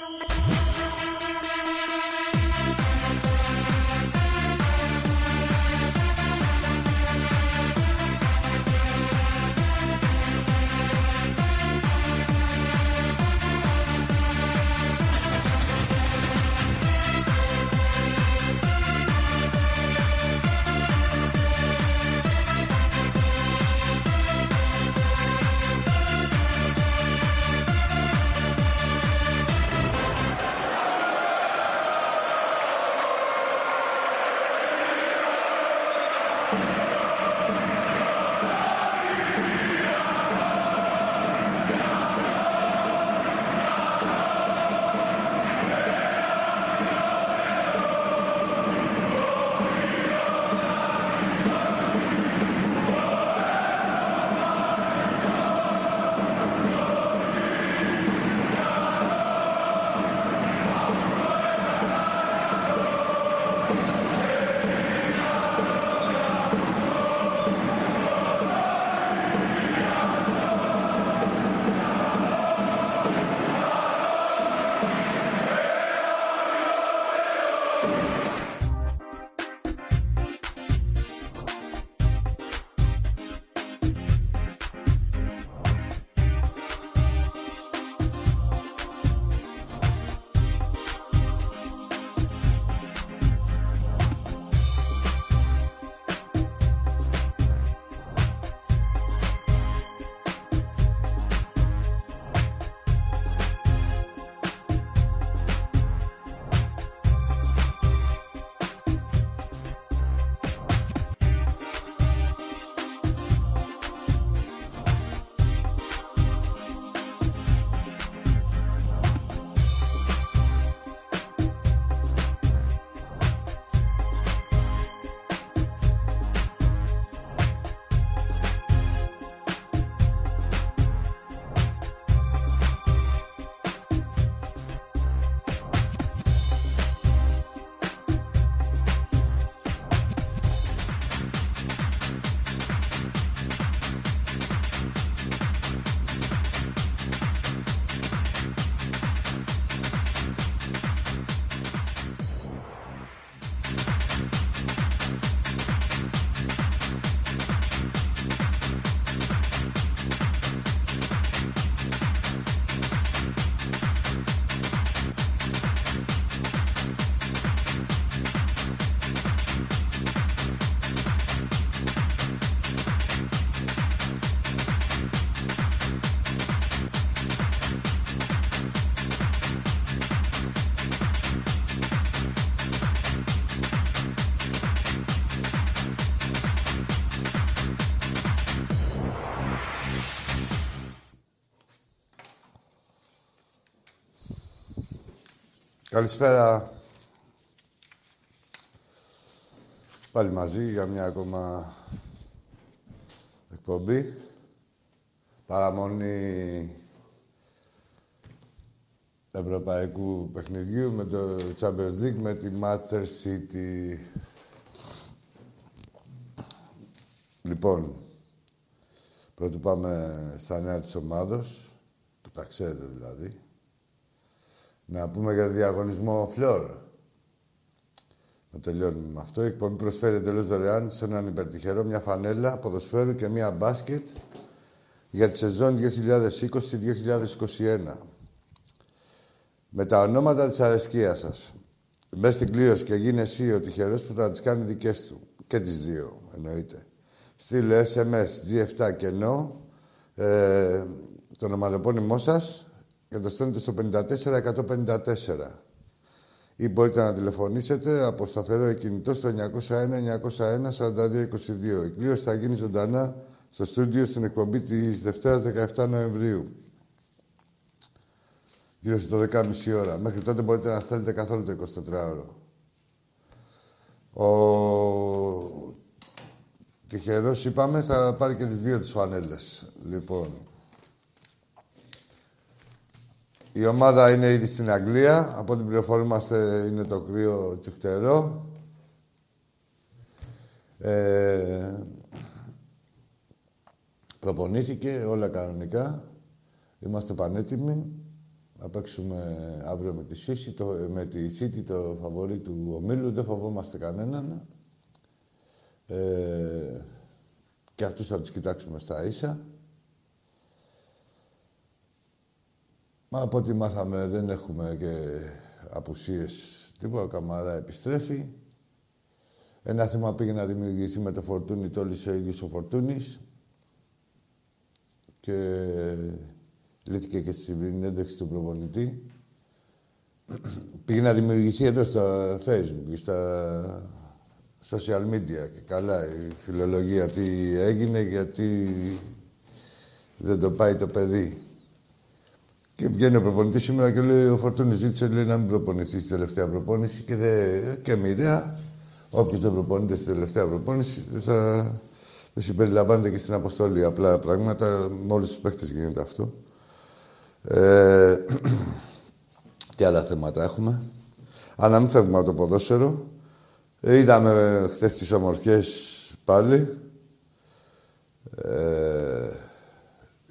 Thank you. Καλησπέρα. Πάλι μαζί για μια ακόμα εκπομπή. Παραμονή ευρωπαϊκού παιχνιδιού με το Champions League με τη Master City. Λοιπόν, πρώτου πάμε στα νέα της ομάδος, που τα ξέρετε δηλαδή. Να πούμε για το διαγωνισμό Φλόρ. Να τελειώνουμε με αυτό. Η εκπομπή προσφέρει εντελώς δωρεάν σε έναν υπερτυχερό μια φανέλα ποδοσφαίρου και μια μπάσκετ για τη σεζόν 2020-2021. Με τα ονόματα της αρεσκίας σας. Μπες στην κλήρωση και γίνει εσύ ο τυχερός που θα τις κάνει δικές του. Και τις δύο, εννοείται. Στείλε SMS G7 κενό, ε, το ονοματεπώνυμό σας και το στέλνετε στο 54-154. Ή μπορείτε να τηλεφωνήσετε από σταθερό κινητό στο 901-901-4222. Η κλήρωση θα γίνει ζωντανά στο στούντιο στην εκπομπή της Δευτέρας 17 Νοεμβρίου. Γύρω στο 12.30 ώρα. Μέχρι τότε μπορείτε να στέλνετε καθόλου το 24ωρο. Ο τυχερός, είπαμε, θα πάρει και τις δύο τις φανέλες. Λοιπόν, Η ομάδα είναι ήδη στην Αγγλία. Από ό,τι πληροφορούμαστε είναι το κρύο τσιχτερό. Ε, προπονήθηκε όλα κανονικά. Είμαστε πανέτοιμοι. Θα παίξουμε αύριο με τη City, το, με τη City, το φαβορή του ομίλου. Δεν φοβόμαστε κανέναν. Ε, και αυτούς θα τους κοιτάξουμε στα ίσα. Μα από ό,τι μάθαμε δεν έχουμε και απουσίες τίποτα. Ο Καμαρά επιστρέφει. Ένα θέμα πήγε να δημιουργηθεί με το Φορτούνι, το ο ίδιος ο Φορτούνης. Και λύθηκε και στη συνέντευξη του προπονητή. πήγε να δημιουργηθεί εδώ στο facebook και στα social media και καλά η φιλολογία τι έγινε γιατί δεν το πάει το παιδί. Και βγαίνει ο προπονητής σήμερα και λέει: Ο Φορτούνης ζήτησε λέει, να μην προπονηθεί στη τελευταία προπόνηση και, δε, και μοιραία. Όποιος δεν προπονείται στη τελευταία προπόνηση θα, δεν συμπεριλαμβάνεται και στην αποστολή. Απλά πράγματα, με όλου τους παίχτες γίνεται αυτό. Ε, τι άλλα θέματα έχουμε. Αν να μην φεύγουμε από το ποδόσφαιρο, είδαμε χθες τις ομορφιές πάλι. Ε,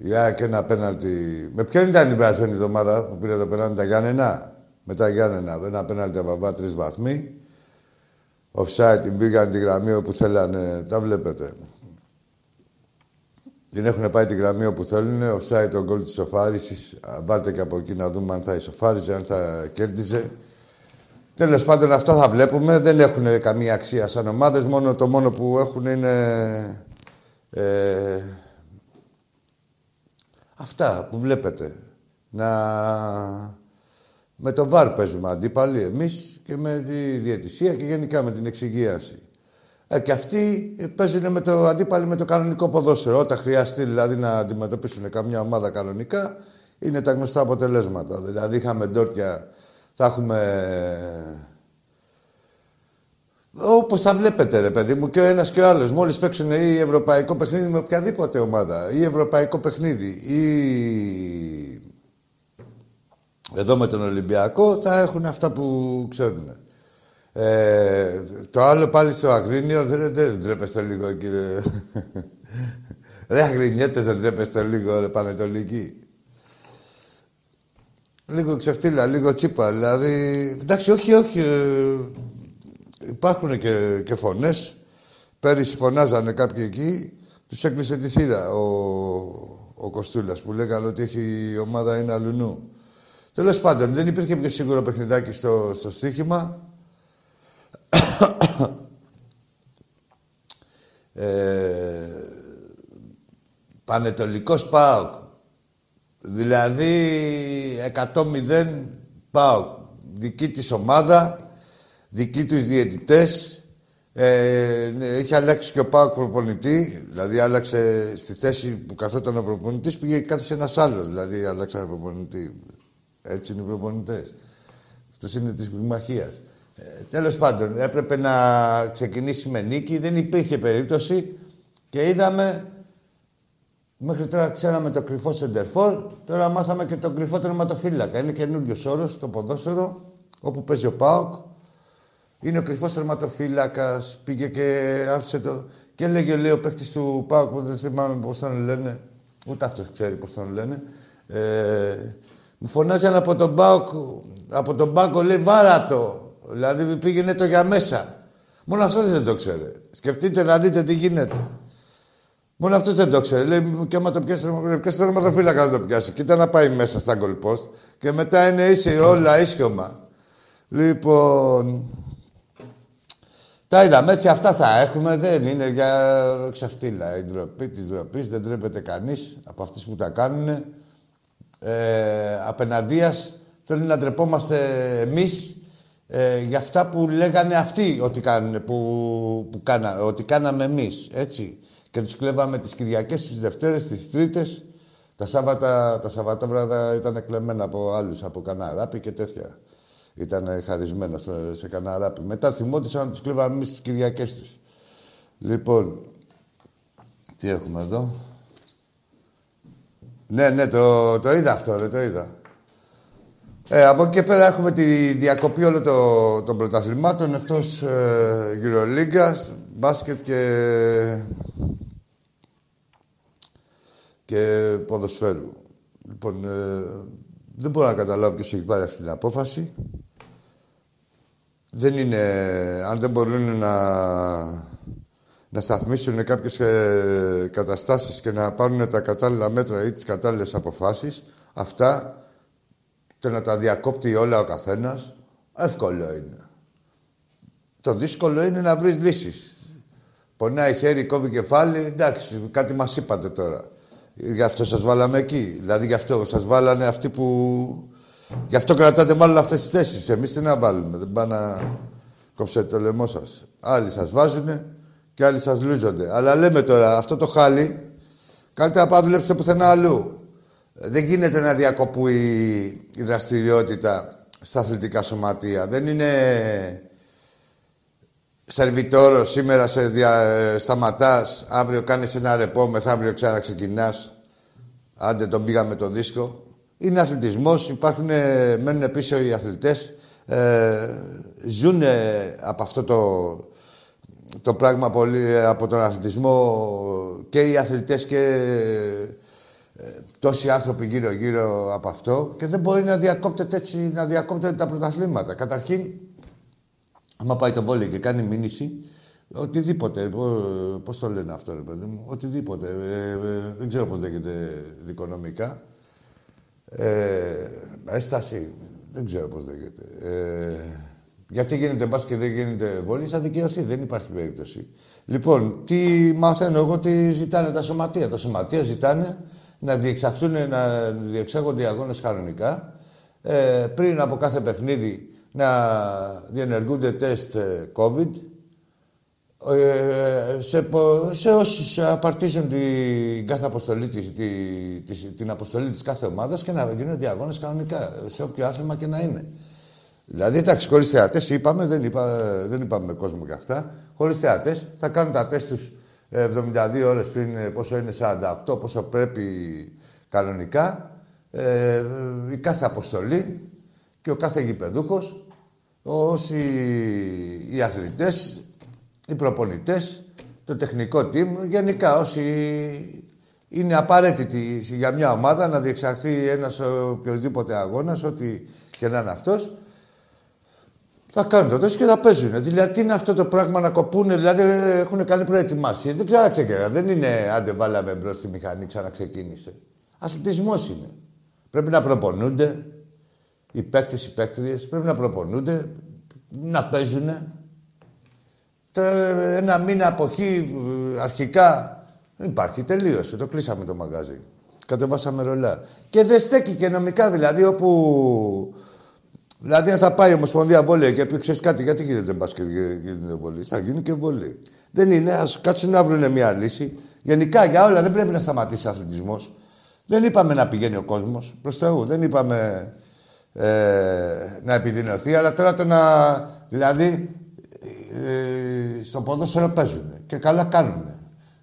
για και ένα πέναλτι. Με ποιον ήταν η πράσινη εβδομάδα που πήρε το πέναλτι, τα Γιάννενα; Μετά Γιάννενα, ένα πέναλτι από βαβά, τρεις βαθμοί. Offside, την πήγαν τη γραμμή όπου θέλανε. Τα βλέπετε. Την έχουν πάει τη γραμμή όπου θέλουν. Offside τον γκολ της σοφάρισης. Βάλτε και από εκεί να δούμε αν θα ισοφάριζε, αν θα κέρδιζε. Τέλος πάντων, αυτά θα βλέπουμε. Δεν έχουν καμία αξία σαν ομάδες. Μόνο το μόνο που έχουν είναι. Ε, Αυτά που βλέπετε. Να... Με το βάρ παίζουμε αντίπαλοι εμείς και με τη διαιτησία και γενικά με την εξυγίαση. Ε, και αυτοί παίζουν με το αντίπαλοι με το κανονικό ποδόσφαιρο. Όταν χρειαστεί δηλαδή να αντιμετωπίσουν καμιά ομάδα κανονικά, είναι τα γνωστά αποτελέσματα. Δηλαδή είχαμε ντόρτια, θα έχουμε Όπως τα βλέπετε, ρε παιδί μου, και ο ένας και ο άλλος. Μόλις παίξουν ή ευρωπαϊκό παιχνίδι με οποιαδήποτε ομάδα, ή ευρωπαϊκό παιχνίδι, ή. Εδώ με τον Ολυμπιακό θα έχουν αυτά που ξέρουν. Ε, το άλλο πάλι στο Αγρίνιο δεν, δεν τρέπεστε λίγο, κύριε. ρε Αγρινιέτες δεν τρέπεστε λίγο, ρε Πανετολική. Λίγο ξεφτύλα, λίγο τσίπα. Δηλαδή, εντάξει, όχι, όχι. Ε, υπάρχουν και, και φωνές. Πέρυσι φωνάζανε κάποιοι εκεί, τους έκλεισε τη θύρα ο, ο Κοστούλας που λέγανε ότι έχει, η ομάδα είναι αλουνού. Τέλος πάντων, δεν υπήρχε πιο σίγουρο παιχνιδάκι στο, στο στοίχημα. ε, Πανετολικός ΠΑΟΚ. Δηλαδή 100-0 ΠΑΟΚ. Δική της ομάδα δικοί τους διαιτητές. Ε, ναι, έχει αλλάξει και ο Πάοκ προπονητή, δηλαδή άλλαξε στη θέση που καθόταν ο προπονητής, πήγε κάτι σε ένας άλλος, δηλαδή άλλαξαν προπονητή. Έτσι είναι οι προπονητές. Αυτός είναι της πυγμαχίας. Ε, τέλος πάντων, έπρεπε να ξεκινήσει με νίκη, δεν υπήρχε περίπτωση και είδαμε Μέχρι τώρα ξέραμε το κρυφό σεντερφόρ, τώρα μάθαμε και τον κρυφό τερματοφύλακα. Είναι καινούριος όρος στο ποδόσφαιρο, όπου παίζει ο Πάοκ. Είναι ο κρυφός τερματοφύλακας. Πήγε και άφησε το. Και έλεγε, λέει, ο παίκτης του Πάουκ που δεν θυμάμαι πώς τον λένε. Ούτε αυτός ξέρει πώς τον λένε. Ε, μου φωνάζαν από τον Πάουκ, από τον Πάουκ, λέει, βάρα το. Δηλαδή πήγαινε το για μέσα. Μόνο αυτός δεν το ξέρει. Σκεφτείτε να δείτε τι γίνεται. Μόνο αυτός δεν το ξέρει. Λέει, και άμα το πιάσεις, ποιος τερματοφύλακα να το πιάσει. Κοίτα να πάει μέσα στα γκολπόστ. Και μετά είναι ίση όλα ίσιομα. Λοιπόν, τα είδαμε έτσι, αυτά θα έχουμε. Δεν είναι για ξεφτύλα η ντροπή της ντροπής. Δεν τρέπεται κανείς από αυτού που τα κάνουν. Ε, Απέναντία θέλουν να ντρεπόμαστε εμείς ε, για αυτά που λέγανε αυτοί ότι, κάνουν, που, που κάνα, ότι κάναμε εμείς. Έτσι. Και τους κλέβαμε τις Κυριακές, τις Δευτέρες, τις Τρίτες. Τα Σάββατα, τα Σαββατόβραδα ήταν κλεμμένα από άλλους, από κανένα και τέτοια. Ήταν χαρισμένα σε κανένα ράπι. Μετά θυμόντουσαν να τους κλέβαμε εμείς τις Κυριακές τους. Λοιπόν, τι έχουμε εδώ; Ναι, ναι, το, το είδα αυτό, ρε, το είδα. Ε, από εκεί και πέρα έχουμε τη διακοπή όλων το, των πρωταθλημάτων εκτός ε, Euroliga, μπάσκετ και, και ποδοσφαίρου. Λοιπόν, ε, Δεν μπορώ να καταλάβω ποιος έχει πάρει αυτή την απόφαση. Δεν είναι... Αν δεν μπορούν να, να σταθμίσουν κάποιες ε, καταστάσεις και να πάρουν τα κατάλληλα μέτρα ή τις κατάλληλες αποφάσεις, αυτά και να τα διακόπτει όλα ο καθένας, εύκολο είναι. Το δύσκολο είναι να βρεις λύσεις. Πονάει χέρι, κόβει κεφάλι, εντάξει, κάτι μας είπατε τώρα. Γι' αυτό σας βάλαμε εκεί. Δηλαδή γι' αυτό σας βάλανε αυτοί που... Γι' αυτό κρατάτε μάλλον αυτές τις θέσεις. Εμείς τι να βάλουμε. Δεν πάνε να κόψετε το λαιμό σας. Άλλοι σας βάζουνε και άλλοι σας λούζονται. Αλλά λέμε τώρα, αυτό το χάλι, καλύτερα να πάω δουλέψετε πουθενά αλλού. Δεν γίνεται να διακοπούει η δραστηριότητα στα αθλητικά σωματεία. Δεν είναι σερβιτόρο, σήμερα σε δια... σταματάς, αύριο κάνεις ένα ρεπό, μεθαύριο ξαναξεκινάς. Άντε τον πήγαμε το δίσκο. Είναι αθλητισμός, υπάρχουν, μένουν πίσω οι αθλητές. Ε, ζουν από αυτό το, το πράγμα πολύ, από τον αθλητισμό και οι αθλητές και ε, τόσοι άνθρωποι γύρω-γύρω από αυτό και δεν μπορεί να διακόπτεται έτσι, να διακόπτεται τα πρωταθλήματα. Καταρχήν, άμα πάει το βόλιο και κάνει μήνυση, οτιδήποτε, πώς το λένε αυτό ρε παιδί μου, οτιδήποτε, ε, ε, δεν ξέρω πώς λέγεται δικονομικά, ε, έσταση, δεν ξέρω πώς λέγεται. Ε, γιατί γίνεται μπας και δεν γίνεται βόλη, θα δικαιωθεί, δεν υπάρχει περίπτωση. Λοιπόν, τι μαθαίνω εγώ, τι ζητάνε τα σωματεία. Τα σωματεία ζητάνε να διεξαχθούν, να διεξάγονται οι αγώνες κανονικά. Ε, πριν από κάθε παιχνίδι να διενεργούνται τεστ ε, COVID. Ε, σε, σε όσους απαρτίζουν την κάθε αποστολή της, τη, την αποστολή της κάθε ομάδας και να γίνονται οι αγώνες κανονικά, σε όποιο άθλημα και να είναι. Δηλαδή, εντάξει, χωρίς θεατές είπαμε, δεν, είπα, δεν είπαμε κόσμο και αυτά. Χωρίς θεατές θα κάνουν τα τεστ τους 72 ώρες πριν, ε, πόσο είναι 48, πόσο πρέπει κανονικά. Ε, η κάθε αποστολή και ο κάθε γηπεδούχος, όσοι οι αθλητές, οι προπονητές, το τεχνικό team, γενικά όσοι είναι απαραίτητοι για μια ομάδα να διεξαχθεί ένας οποιοδήποτε αγώνας, ό,τι και να είναι αυτός, θα κάνουν το τεστ και θα παίζουν. Δηλαδή, τι είναι αυτό το πράγμα να κοπούνε, δηλαδή έχουν κάνει προετοιμασία. Δεν ξέρω, Δεν είναι άντε βάλαμε μπρος στη μηχανή, ξαναξεκίνησε. Αθλητισμός είναι. Πρέπει να προπονούνται οι παίκτες, οι παίκτριες, πρέπει να προπονούνται, να παίζουν. Τώρα ένα μήνα από εκεί αρχικά δεν υπάρχει, τελείωσε. Το κλείσαμε το μαγάζι. Κατεβάσαμε ρολά. Και δεν στέκει και νομικά δηλαδή όπου Δηλαδή, αν θα πάει η Ομοσπονδία Βόλια και πει ξέρεις κάτι, γιατί γίνεται μπάσκετ και γίνεται βολή. Θα γίνει και βολή. Δεν είναι, ας κάτσουν να βρουν μια λύση. Γενικά για όλα δεν πρέπει να σταματήσει ο αθλητισμός. Δεν είπαμε να πηγαίνει ο κόσμος προς Θεού. Δεν είπαμε ε, να επιδεινωθεί, αλλά τώρα το να. Δηλαδή, ε, στο ποδόσφαιρο παίζουν και καλά κάνουν.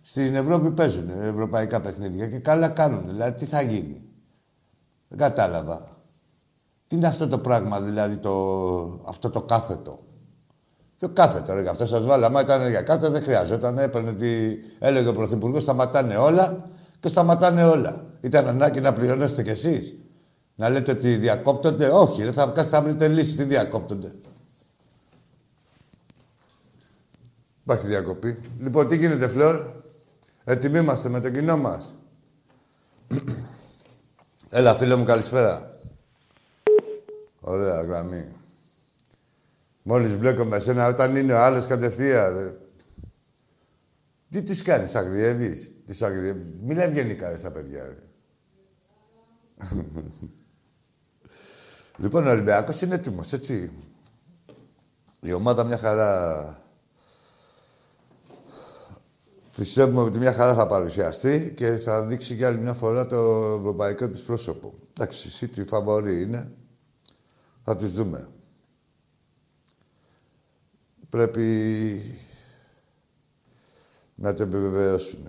Στην Ευρώπη παίζουν ευρωπαϊκά παιχνίδια και καλά κάνουν. Δηλαδή, τι θα γίνει; Δεν κατάλαβα. Τι είναι αυτό το πράγμα, δηλαδή, το, αυτό το κάθετο; ο κάθετο, ρε, αυτό σας βάλα. Άμα ήταν για κάθετο, δεν χρειάζονταν. Έπαιρνε τι έλεγε ο Πρωθυπουργός, σταματάνε όλα και σταματάνε όλα. Ήταν ανάγκη να πληρώνεστε κι εσείς. Να λέτε ότι διακόπτονται. Όχι, ρε, θα, θα βρείτε λύση. Τι διακόπτονται; Υπάρχει διακοπή. Λοιπόν, τι γίνεται, Φλόρ; Έτοιμοι είμαστε με το κοινό μας. Έλα, φίλε μου, καλησπέρα. Ωραία γραμμή. Μόλις μπλέκω με σένα, όταν είναι ο άλλος κατευθείαν, ρε. Τι τις κάνεις, αγριεύεις; Τις αγριεύεις. Μιλά ευγενικά, ρε, στα παιδιά, ρε. λοιπόν, ο Ολυμπιακός είναι έτοιμος, έτσι. Η ομάδα μια χαρά... Πιστεύουμε ότι μια χαρά θα παρουσιαστεί και θα δείξει για άλλη μια φορά το ευρωπαϊκό της πρόσωπο. Εντάξει, η City φαβορή είναι. Θα τους δούμε. Πρέπει να το επιβεβαιώσουν.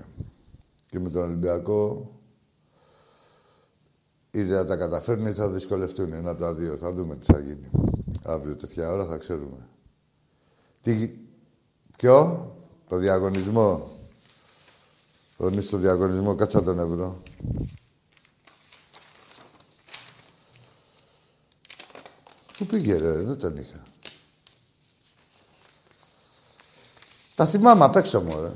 Και με τον Ολυμπιακό είτε θα τα καταφέρουν είτε θα δυσκολευτούν. Ένα από τα δύο. Θα δούμε τι θα γίνει. Αύριο τέτοια ώρα θα ξέρουμε. Τι... Ποιο; Το διαγωνισμό. Τον στο διαγωνισμό. Κάτσα τον ευρώ. Πού πήγε ρε, δεν τον είχα. Τα θυμάμαι απ' έξω μου, ρε.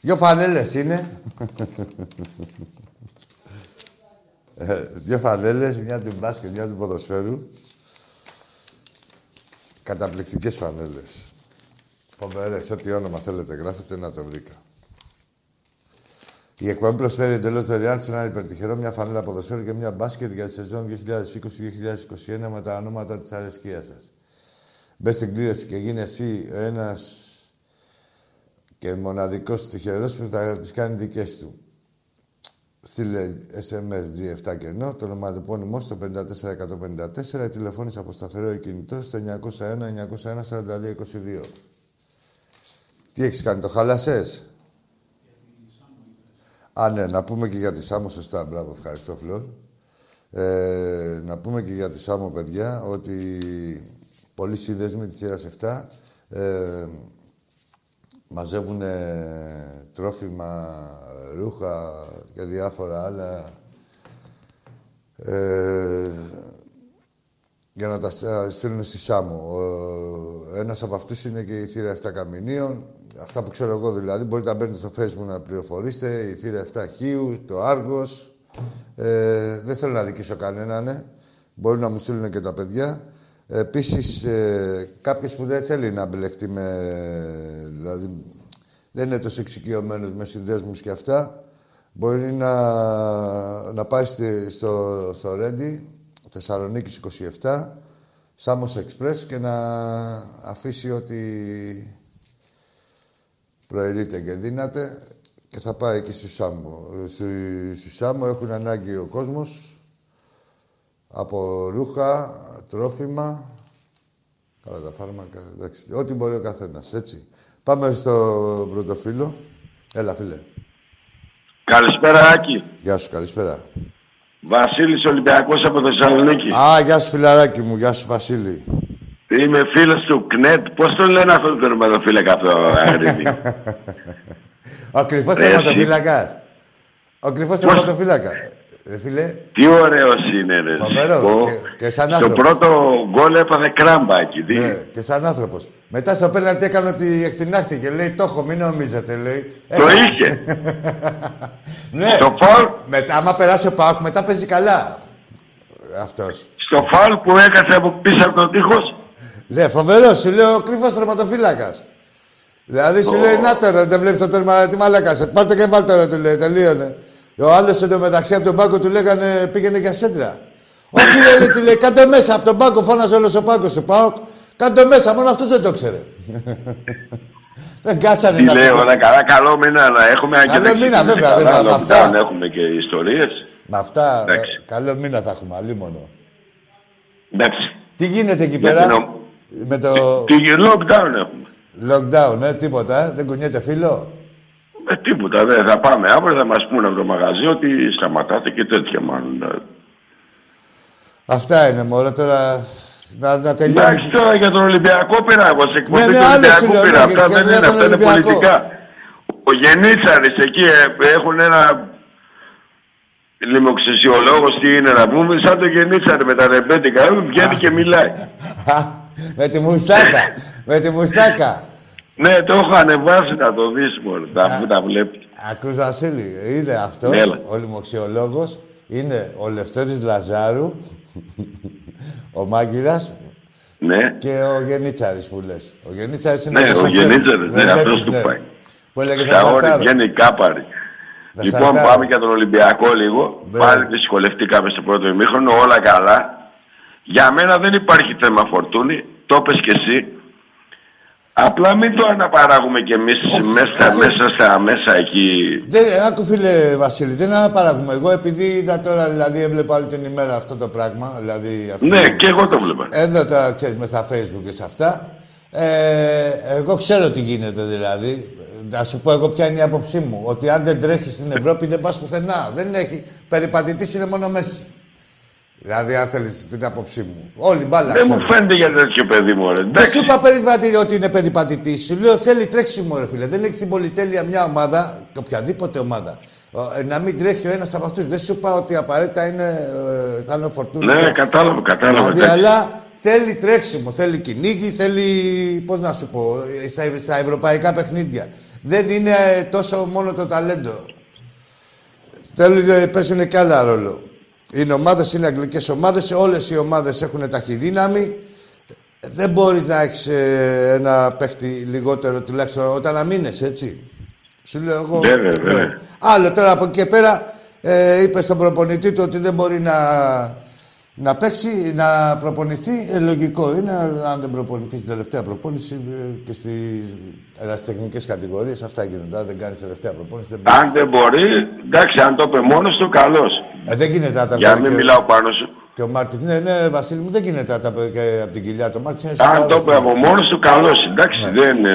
Δυο φανέλες είναι. ε, δυο φανέλες, μια του μπάσκετ, μια του ποδοσφαίρου. Καταπληκτικές φανέλες. Φοβερές, ό,τι όνομα θέλετε γράφετε να το βρήκα. Η εκπομπή προσφέρει εντελώς δωρεάν σε έναν υπερτυχερό μια φανέλα ποδοσφαίρου και μια μπάσκετ για τη σεζόν 2020-2021 με τα ονόματα της αρεσκία σας. Μπες στην κλήρωση και γίνει εσύ ένας και μοναδικός τυχερός που θα τι κάνει δικές του. Στείλε SMS G7 και ενώ το ονοματεπώνυμό στο 54154 ή τηλεφώνησε από σταθερό ή κινητό στο 901-901-4222. Τι έχεις κάνει, το χάλασες; Α, ναι, να πούμε και για τη Σάμο, σωστά, μπράβο, ευχαριστώ, Φλόρ. Ε, να πούμε και για τη Σάμο, παιδιά, ότι πολλοί σύνδεσμοι της θύρας 7 ε, μαζεύουν τρόφιμα, ρούχα και διάφορα άλλα ε, για να τα στείλουν στη Σάμο. Ε, ένας από αυτούς είναι και η θύρα 7 Καμινίων. Αυτά που ξέρω εγώ δηλαδή, μπορείτε να μπαίνετε στο facebook να πληροφορήσετε. Η θύρα 7 Χίου, το Άργος. Ε, δεν θέλω να δικήσω κανέναν, ναι. Μπορεί να μου στείλουν και τα παιδιά. Επίσης, ε, κάποιος που δεν θέλει να μπλεχτεί με. Δηλαδή, δεν είναι τόσο εξοικειωμένος με συνδέσμους και αυτά. Μπορεί να, να πάει στο, στο Ρέντι, Θεσσαλονίκη 27, Σάμος Express και να αφήσει ό,τι προαιρείται και δύναται και θα πάει εκεί στη Σάμο. Στη, στη Σάμο έχουν ανάγκη ο κόσμος από ρούχα, τρόφιμα, καλά τα φάρμακα, εντάξει, ό,τι μπορεί ο καθένας, έτσι. Πάμε στο πρώτο φίλο. Έλα, φίλε. Καλησπέρα, Άκη. Γεια σου, καλησπέρα. Βασίλης Ολυμπιακός από Θεσσαλονίκη. Α, γεια σου, φιλαράκι μου. Γεια σου, Βασίλη. Είμαι φίλος του ΚΝΕΤ. Πώς τον λένε αυτό το τερματοφύλακα αυτό, Αγρίνη; Ο κρυφός τερματοφύλακας. Ο κρυφός τερματοφύλακα. Ρε φίλε. Τι ωραίος είναι, ρε. Φοβερό. Και, και σαν Στο πρώτο γκολ έπαθε κράμπα εκεί. Ναι, και σαν άνθρωπος. Μετά στο πέναλτι έκανε ότι εκτινάχτηκε. Λέει, το έχω, μην νομίζετε, λέει. Το είχε. ναι. Στο φάουλ. Μετά, άμα περάσει ο Πάουκ, μετά παίζει καλά. Αυτός. Στο φάουλ που έκασε από πίσω από τον τείχος. Ναι, φοβερός. Σου λέει ο κρυφός τερματοφύλακας. Δηλαδή σου λέει, να τώρα, δεν βλέπεις το τέρμα, τι μαλάκα. Πάρτε και βάλτε τώρα, του λέει, τελείωνε. Ο άλλος εντωμεταξύ από τον πάγκο του λέγανε πήγαινε για σέντρα. Όχι, λέει, του λέει, κάντε μέσα από τον πάγκο, φώναζε όλος ο πάγκος του Πάοκ. Κάντε μέσα, μόνο αυτός δεν το ξέρε. δεν κάτσανε Τι λέω, όλα καλά, καλό μήνα να έχουμε. Καλό μήνα, βέβαια, βέβαια. Με αυτά. έχουμε και ιστορίες. Με αυτά, ε, καλό μήνα θα έχουμε, αλλή μόνο. Εντάξει. Τι γίνεται εκεί πέρα; Με το... Τι, τι lockdown έχουμε. Lockdown, ε, τίποτα, ε, δεν κουνιέται φίλο; Ε, τίποτα, δεν θα πάμε αύριο, θα μας πούνε από το μαγαζί ότι σταματάτε και τέτοια μάλλον. Αυτά είναι μόνο τώρα. Να, να τελειώνει. Εντάξει τώρα για τον Ολυμπιακό πήρα εγώ. Σε εκπομπή ναι, ναι, του Ολυμπιακού πήρα. Αυτά δεν είναι, αυτά είναι πολιτικά. Ο Γενίτσαρης εκεί ε, έχουν ένα λιμοξεσιολόγο τι είναι να πούμε, σαν το Γενίτσαρη με τα ρεμπέτικα. Βγαίνει και μιλάει. με τη μουστάκα. με τη μουστάκα. Ναι, το έχω ανεβάσει να το δεις μόνο, τα, τα βλέπεις. Ακούς Βασίλη, είναι αυτός ναι, ο λοιμοξιολόγος, είναι ο Λευτέρης Λαζάρου, ο Μάγκυρας ναι. και ο Γενίτσαρης που λες. Ο Γενίτσαρης είναι ναι, ο Γενίτσαρης, ναι, αυτός του ναι. πάει. Που έλεγε Στα όρη βγαίνει κάπαρη. Λοιπόν, πάμε για τον Ολυμπιακό λίγο. Ναι. Πάλι δυσκολευτήκαμε στο πρώτο ημίχρονο, όλα καλά. Για μένα δεν υπάρχει θέμα φορτούνη, το πες και εσύ. Απλά μην το αναπαράγουμε κι εμείς μέσα, μέσα στα μέσα εκεί. Δεν, άκου φίλε Βασίλη, δεν αναπαράγουμε. Εγώ επειδή είδα τώρα, δηλαδή έβλεπα όλη την ημέρα αυτό το πράγμα. Δηλαδή, αυτό ναι, και εγώ το βλέπα. Εδώ τώρα, ξέρεις, μέσα στα facebook και σε αυτά. Ε, εγώ ξέρω τι γίνεται δηλαδή. Να σου πω εγώ ποια είναι η άποψή μου. Ότι αν δεν τρέχεις στην Ευρώπη δεν πας πουθενά. Δεν έχει. Περιπατητής είναι μόνο μέσα. Δηλαδή, αν θέλεις την άποψή μου. Όλοι μπάλα. Δεν μου φαίνεται για τέτοιο παιδί μου, ρε. Δεν σου είπα περιπατητή ότι είναι περιπατητής. Σου λέω θέλει τρέξιμο, ρε φίλε. Δεν έχει στην πολυτέλεια μια ομάδα, οποιαδήποτε ομάδα, ε, να μην τρέχει ο ένας από αυτούς. Δεν σου είπα ότι απαραίτητα είναι, ε, θα είναι ο Ναι, κατάλαβα, κατάλαβα. Δηλαδή, αλλά θέλει τρέξιμο, θέλει κυνήγι, θέλει, πώς να σου πω, στα, στα ευρωπαϊκά παιχνίδια. Δεν είναι τόσο μόνο το ταλέντο. Θέλει, παίζουν και άλλα ρόλο. Οι ομάδες είναι αγγλικές ομάδες, όλες οι ομάδες έχουν ταχυδύναμη. Δεν μπορείς να έχεις ε, ένα παίχτη λιγότερο τουλάχιστον όταν αμήνεσαι, έτσι. Σου λέω εγώ. Ναι, ναι, ναι. ναι. Άλλο τώρα από εκεί και πέρα ε, είπες στον προπονητή του ότι δεν μπορεί να, να παίξει, να προπονηθεί. Ε, λογικό είναι, αν δεν προπονηθείς στην τελευταία προπόνηση ε, και στις ερασιτεχνικές κατηγορίες, αυτά γίνονται. Αν δεν κάνεις τελευταία προπόνηση. Δεν αν δεν μπορεί, εντάξει, αν το είπε μόνος του, καλώς. Ε, δεν γίνεται να τα Για να μην μιλάω πάνω σου. Και ο Μάρτιν, ναι, ναι, Βασίλη μου, δεν γίνεται να τα πει από την κοιλιά του. Μάρτιν Αν το είπε από μόνος του, καλώς. Εντάξει, ναι. δεν είναι.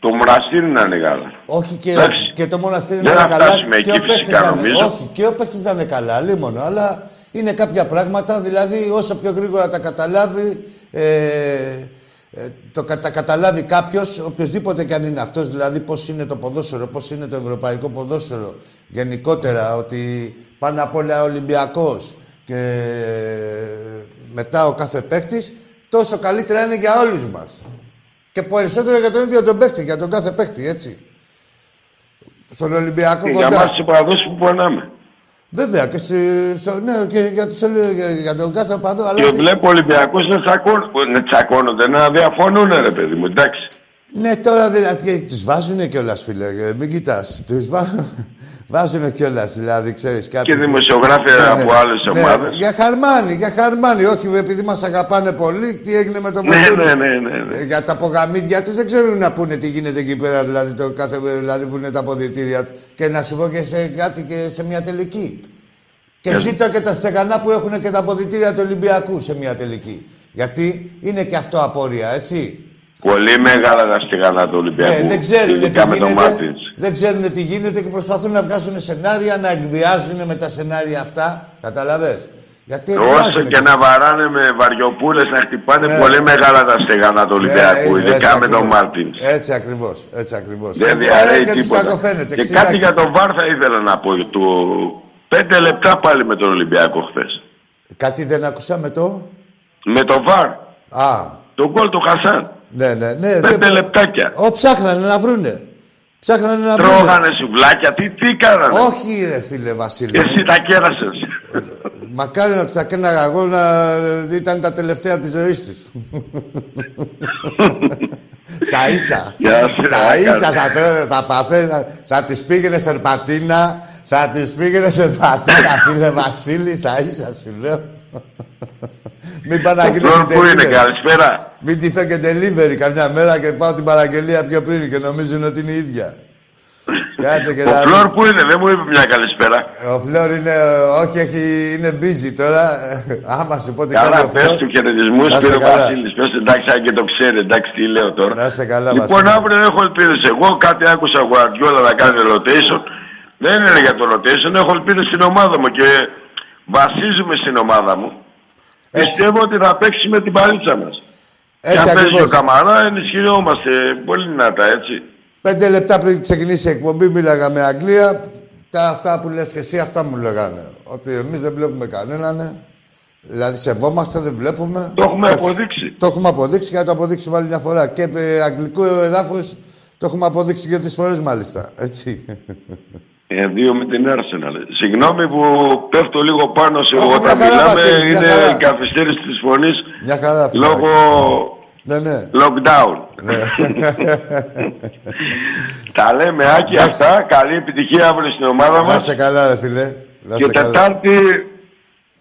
Το μοναστήρι να είναι καλά. Όχι και, και το μοναστήρι να είναι καλά. Και ο παίκτης να είναι, όχι, και ο παίκτης να είναι καλά, λίμωνο. Αλλά είναι κάποια πράγματα, δηλαδή όσο πιο γρήγορα τα καταλάβει, ε, ε, το τα καταλάβει κάποιος, οποιοδήποτε και αν είναι αυτός, δηλαδή πώς είναι το ποδόσφαιρο, πώς είναι το ευρωπαϊκό ποδόσφαιρο γενικότερα, ότι πάνω απ' όλα Ολυμπιακός και μετά ο κάθε παίκτης, τόσο καλύτερα είναι για όλους μας. Και περισσότερο για τον ίδιο τον παίκτη, για τον κάθε παίκτη, έτσι. Στον Ολυμπιακό και κοντά. Για εμάς τους που πονάμε. Βέβαια και, στη, στο, ναι, και για, τους, για, για τον κάθε παντό. Αλλά και βλέπω Ολυμπιακούς να, να τσακώνονται, να διαφωνούν ρε παιδί μου, εντάξει. Ναι, τώρα δηλαδή τους βάζουνε κιόλας φίλε, μην κοιτάς. Τους βάζουν, Βάζουν κιόλας, δηλαδή, ξέρεις κάτι. Και δημοσιογράφοι ναι, από ναι, άλλες ναι, ομάδες. Για χαρμάνι, για χαρμάνι. Όχι επειδή μας αγαπάνε πολύ, τι έγινε με το ναι, ναι, ναι, ναι, ναι. Για τα απογαμίδια τους δεν ξέρουν να πούνε τι γίνεται εκεί πέρα, δηλαδή, το κάθε, δηλαδή που είναι τα αποδητήρια τους. Και να σου πω και σε κάτι και σε μια τελική. Και yeah. ζήτω και τα στεγανά που έχουν και τα αποδητήρια του Ολυμπιακού σε μια τελική. Γιατί είναι και αυτό απόρρια, έτσι. Πολύ μεγάλα τα στεγανά του Ολυμπιακού. Ναι, δεν ξέρουν τι γίνεται. Δεν ξέρουν τι γίνεται και προσπαθούν να βγάζουν σενάρια, να εκβιάζουν με τα σενάρια αυτά. Καταλαβες. Γιατί Όσο και να βαράνε με βαριοπούλες να χτυπάνε ναι. πολύ μεγάλα τα στεγανά του Ολυμπιακού, ναι, ειδικά με τον Μάρτιν. Έτσι ακριβώς. Έτσι ακριβώς. Δεν διαρρέει τίποτα. Και κάτι για τον Βάρ θα ήθελα να πω. Του... Πέντε λεπτά πάλι με τον Ολυμπιακό χθες. Κάτι δεν άκουσα με το; Με τον Βάρ. Α. Τον γκολ του Χασάν. Ναι, ναι, ναι. Πέντε λεπτάκια. Ω, ψάχνανε να βρούνε. Ψάχνανε να βρούνε. Τρώγανε σουβλάκια, τι, τι κάνανε; Όχι, ρε φίλε Βασίλη. Εσύ τα κέρασες. Μακάρι να τους έκανα εγώ να ήταν τα τελευταία της ζωής τους. Στα ίσα. Στα ίσα θα, θα παθαίνα. Θα της πήγαινε σερπατίνα. Θα της πήγαινε σερπατίνα, φίλε Βασίλη. Στα ίσα σου λέω. Μην παραγγείλει και Πού είναι, καλησπέρα. Μην τυθώ και delivery καμιά μέρα και πάω την παραγγελία πιο πριν και νομίζουν ότι είναι η ίδια. Κάτσε και Ο Φλόρ που είναι, δεν μου είπε μια καλησπέρα. Ο Φλόρ είναι, όχι, έχει, είναι busy τώρα. Άμα σου πω τι κάνει ο Φλόρ. Καλά, πες του χαιρετισμούς, πήρε ο Βασίλης. Πες εντάξει, αν και το ξέρει, εντάξει, τι λέω τώρα. Να σε καλά, Λοιπόν, αύριο έχω ελπίδες. Εγώ κάτι άκουσα Γουαρδιόλα να κάνει rotation. Δεν είναι για το rotation, έχω ελπίδες στην ομάδα μου και βασίζουμε στην ομάδα μου. Έτσι. Πιστεύω ότι θα παίξει με την παλίτσα μας. Έτσι και αν παίζει ο Καμαρά, ενισχυόμαστε πολύ δυνατά, έτσι. Πέντε λεπτά πριν ξεκινήσει η εκπομπή, μίλαγα με Αγγλία. Τα αυτά που λες και εσύ, αυτά μου λέγανε. Ότι εμείς δεν βλέπουμε κανέναν. Δηλαδή, σεβόμαστε, δεν βλέπουμε. Το έχουμε έτσι. αποδείξει. Το έχουμε αποδείξει και θα το αποδείξουμε άλλη μια φορά. Και ε, αγγλικού εδάφου το έχουμε αποδείξει δύο-τρει φορές μάλιστα. Έτσι. Ε, δύο με την Arsenal. Συγγνώμη που πέφτω λίγο πάνω σε εγώ όταν μιλάμε. είναι η καθυστέρηση της φωνής μια χαρά, λόγω ναι, ναι. lockdown. Ναι. Τα λέμε Άκη αυτά. Καλή επιτυχία αύριο στην ομάδα μας. Να σε καλά ρε φίλε. Και Τετάρτη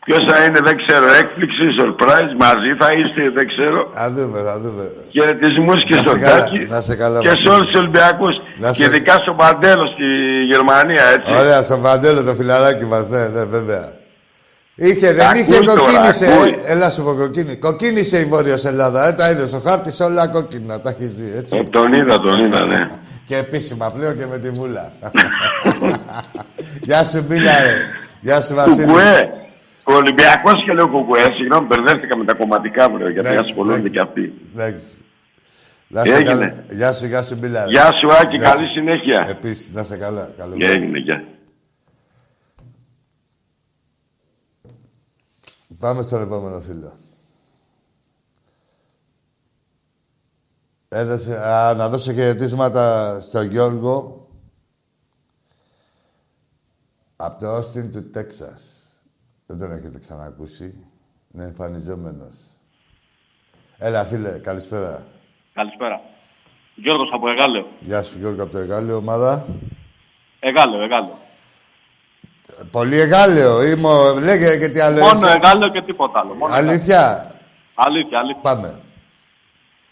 Ποιος θα είναι, δεν ξέρω. Έκπληξης, surprise, μαζί θα είστε, δεν ξέρω. Θα δούμε, θα δούμε. Χαιρετισμούς και στον Τάκη. Να σε καλά. Και σε όλους τους Ολυμπιακούς. Σε... Και ειδικά στον Παντέλο στη Γερμανία, έτσι. Ωραία, στον Παντέλο το φιλαράκι μας, ναι, ναι, βέβαια. Είχε, δεν είχε, κοκκίνησε. Ε, έλα σου πω κοκκίνη. Κοκκίνησε η Βόρειος Ελλάδα. Ε, τα είδες στο χάρτης όλα κόκκινα. Τα έχεις δει, έτσι. Ε, τον είδα, τον είδα, ναι. και επίσημα πλέον και με τη βούλα. Γεια σου, Μπίλα, Γεια σου, Βασίλη. Κουκουέ. Ο Ολυμπιακός και λέω κουκουέ, συγγνώμη, μπερδεύτηκα με τα κομματικά μου, γιατί ασχολούνται και αυτοί. Εντάξει. Έγινε. Γεια σου, γεια σου, Μπίλα. Γεια σου, Άκη, καλή συνέχεια. Επίσης, να σε καλά. Καλό έγινε, γεια. Πάμε στον επόμενο φίλο. Έδωσε, α, να δώσω χαιρετίσματα στον Γιώργο από το Austin του Τέξας. Δεν τον έχετε ξανακούσει. Είναι εμφανιζόμενος. Έλα, φίλε, καλησπέρα. Καλησπέρα. Γιώργος από Εγάλεο. Γεια σου, Γιώργο, από το Εγάλεο, ομάδα. Εγάλεο, Εγάλεο. Πολύ Εγάλεο. Είμαι, λέγε και τι άλλο Μόνο είσαι. Εγάλεο και τίποτα άλλο. Μόνο Αλήθεια. Εγάλεο. Αλήθεια, αλήθεια. Πάμε.